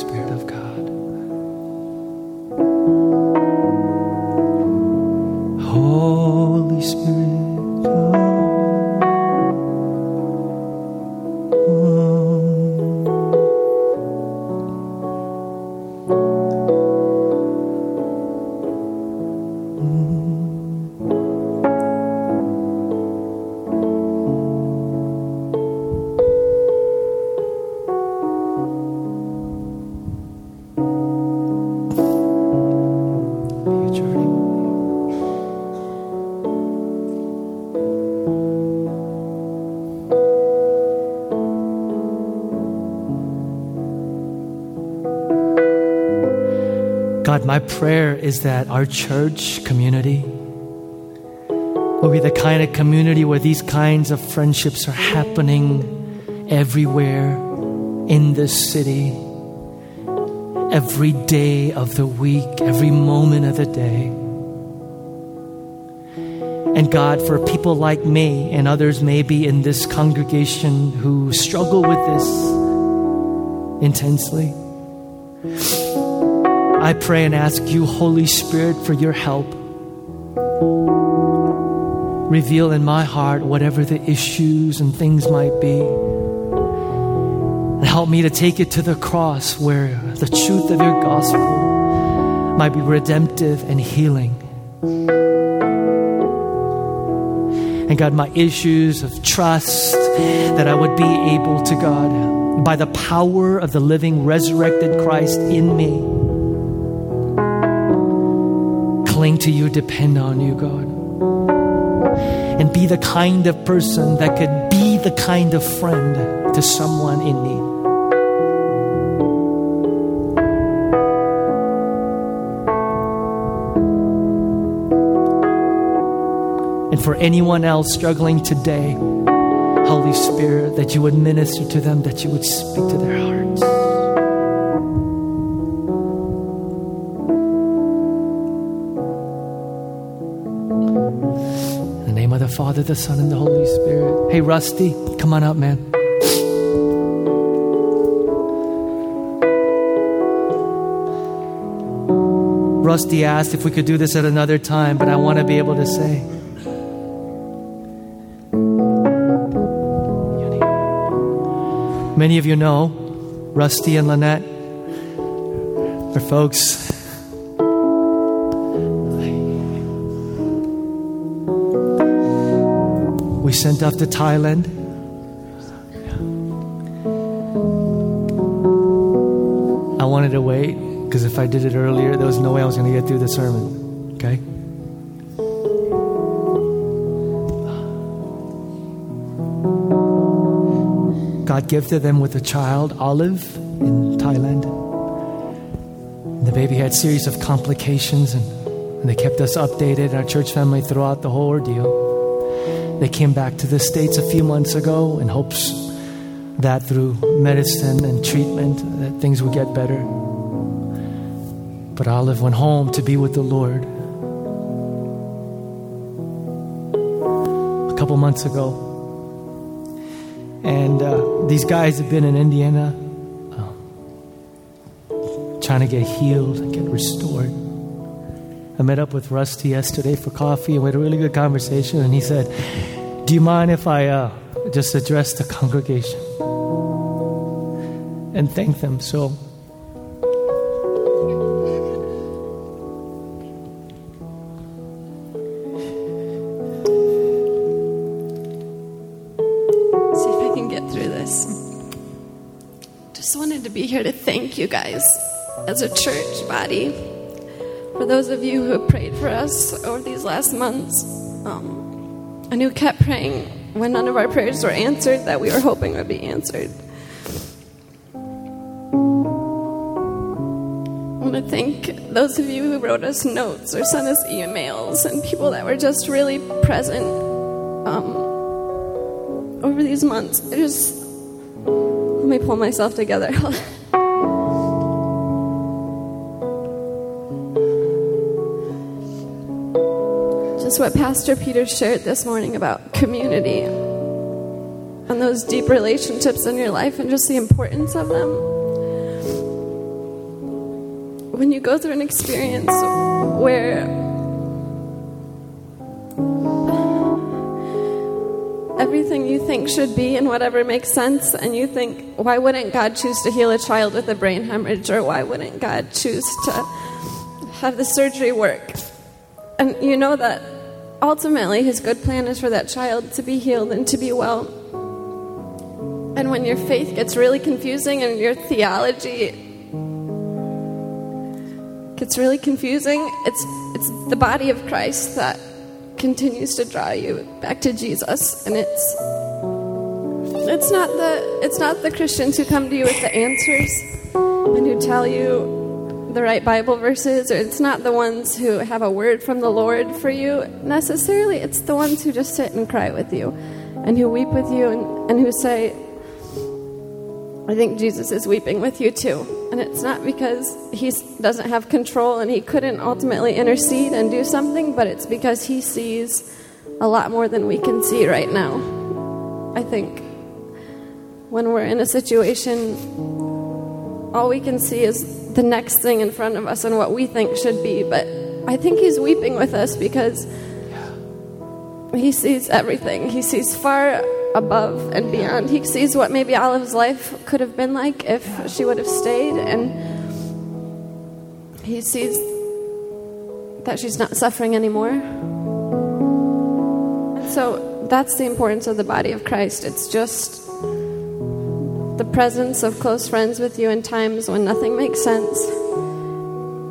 Spirit my prayer is that our church community will be the kind of community where these kinds of friendships are happening everywhere in this city, every day of the week, every moment of the day. And God, for people like me and others maybe in this congregation who struggle with this intensely, I pray and ask you, Holy Spirit, for your help. Reveal in my heart whatever the issues and things might be. And help me to take it to the cross where the truth of your gospel might be redemptive and healing. And God, my issues of trust, that I would be able to, God, by the power of the living, resurrected Christ in me, to you, depend on you, God. And be the kind of person that could be the kind of friend to someone in need. And for anyone else struggling today, Holy Spirit, that you would minister to them, that you would speak to their hearts. Father, the Son, and the Holy Spirit. Hey, Rusty, come on up, man. Rusty asked if we could do this at another time, but I want to be able to say. Many of you know Rusty and Lynette, are folks. We sent off to Thailand. I wanted to wait because if I did it earlier, there was no way I was going to get through the sermon. Okay? God gifted them with a child, Olive, in Thailand. The baby had a series of complications, and, and they kept us updated, our church family, throughout the whole ordeal. They came back to the States a few months ago in hopes that through medicine and treatment that things would get better. But Olive went home to be with the Lord. A couple months ago, and uh, these guys have been in Indiana uh, trying to get healed and get restored. I met up with Rusty yesterday for coffee and we had a really good conversation. And he said, Do you mind if I uh, just address the congregation and thank them? So, if I can get through this? Just wanted to be here to thank you guys as a church body those of you who prayed for us over these last months um, and who kept praying when none of our prayers were answered that we were hoping would be answered. I want to thank those of you who wrote us notes or sent us emails and people that were just really present um, over these months. I just let me pull myself together. what Pastor Peter shared this morning about community and those deep relationships in your life and just the importance of them. When you go through an experience where everything you think should be and whatever makes sense, and you think, why wouldn't God choose to heal a child with a brain hemorrhage, or why wouldn't God choose to have the surgery work? And you know that ultimately, his good plan is for that child to be healed and to be well. And when your faith gets really confusing and your theology gets really confusing, it's, it's the body of Christ that continues to draw you back to Jesus. And it's, it's, not the, it's not the Christians who come to you with the answers and who tell you the right Bible verses, or it's not the ones who have a word from the Lord for you necessarily. It's the ones who just sit and cry with you and who weep with you and, and who say, I think Jesus is weeping with you too. And it's not because he doesn't have control and he couldn't ultimately intercede and do something, but it's because he sees a lot more than we can see right now. I think when we're in a situation, all we can see is the next thing in front of us and what we think should be. But I think he's weeping with us because he sees everything. He sees far above and beyond. He sees what maybe Olive's life could have been like if she would have stayed. And he sees that she's not suffering anymore. So that's the importance of the body of Christ. It's just the presence of close friends with you in times when nothing makes sense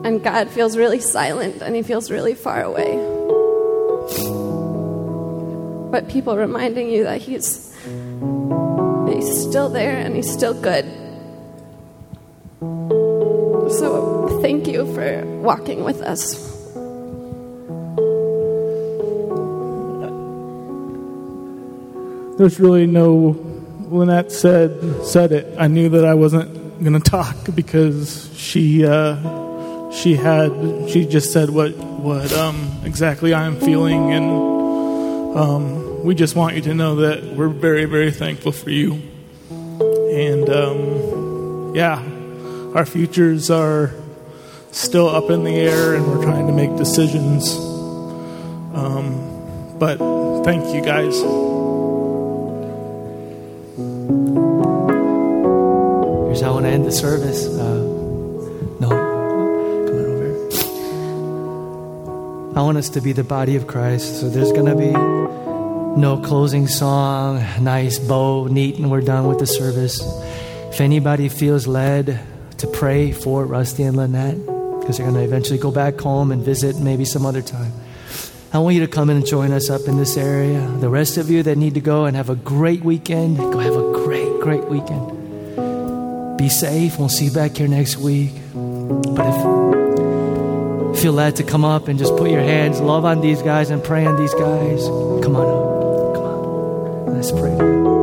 and God feels really silent and he feels really far away. But people reminding you that he's he's still there and he's still good. So thank you for walking with us. There's really no Lynette said said it, I knew that I wasn't going to talk because she uh, she had she just said what what um, exactly I am feeling, and um, we just want you to know that we're very very thankful for you, and um, yeah, our futures are still up in the air, and we're trying to make decisions. Um, but thank you guys. The service. Uh, no, come on over. I want us to be the body of Christ. So there's going to be no closing song, nice bow, neat, and we're done with the service. If anybody feels led to pray for Rusty and Lynette, because they're going to eventually go back home and visit maybe some other time. I want you to come in and join us up in this area. The rest of you that need to go and have a great weekend, go have a great, great weekend. Be safe. We'll see you back here next week. But if feel led to come up and just put your hands, love on these guys and pray on these guys, come on up. Come on. Let's pray.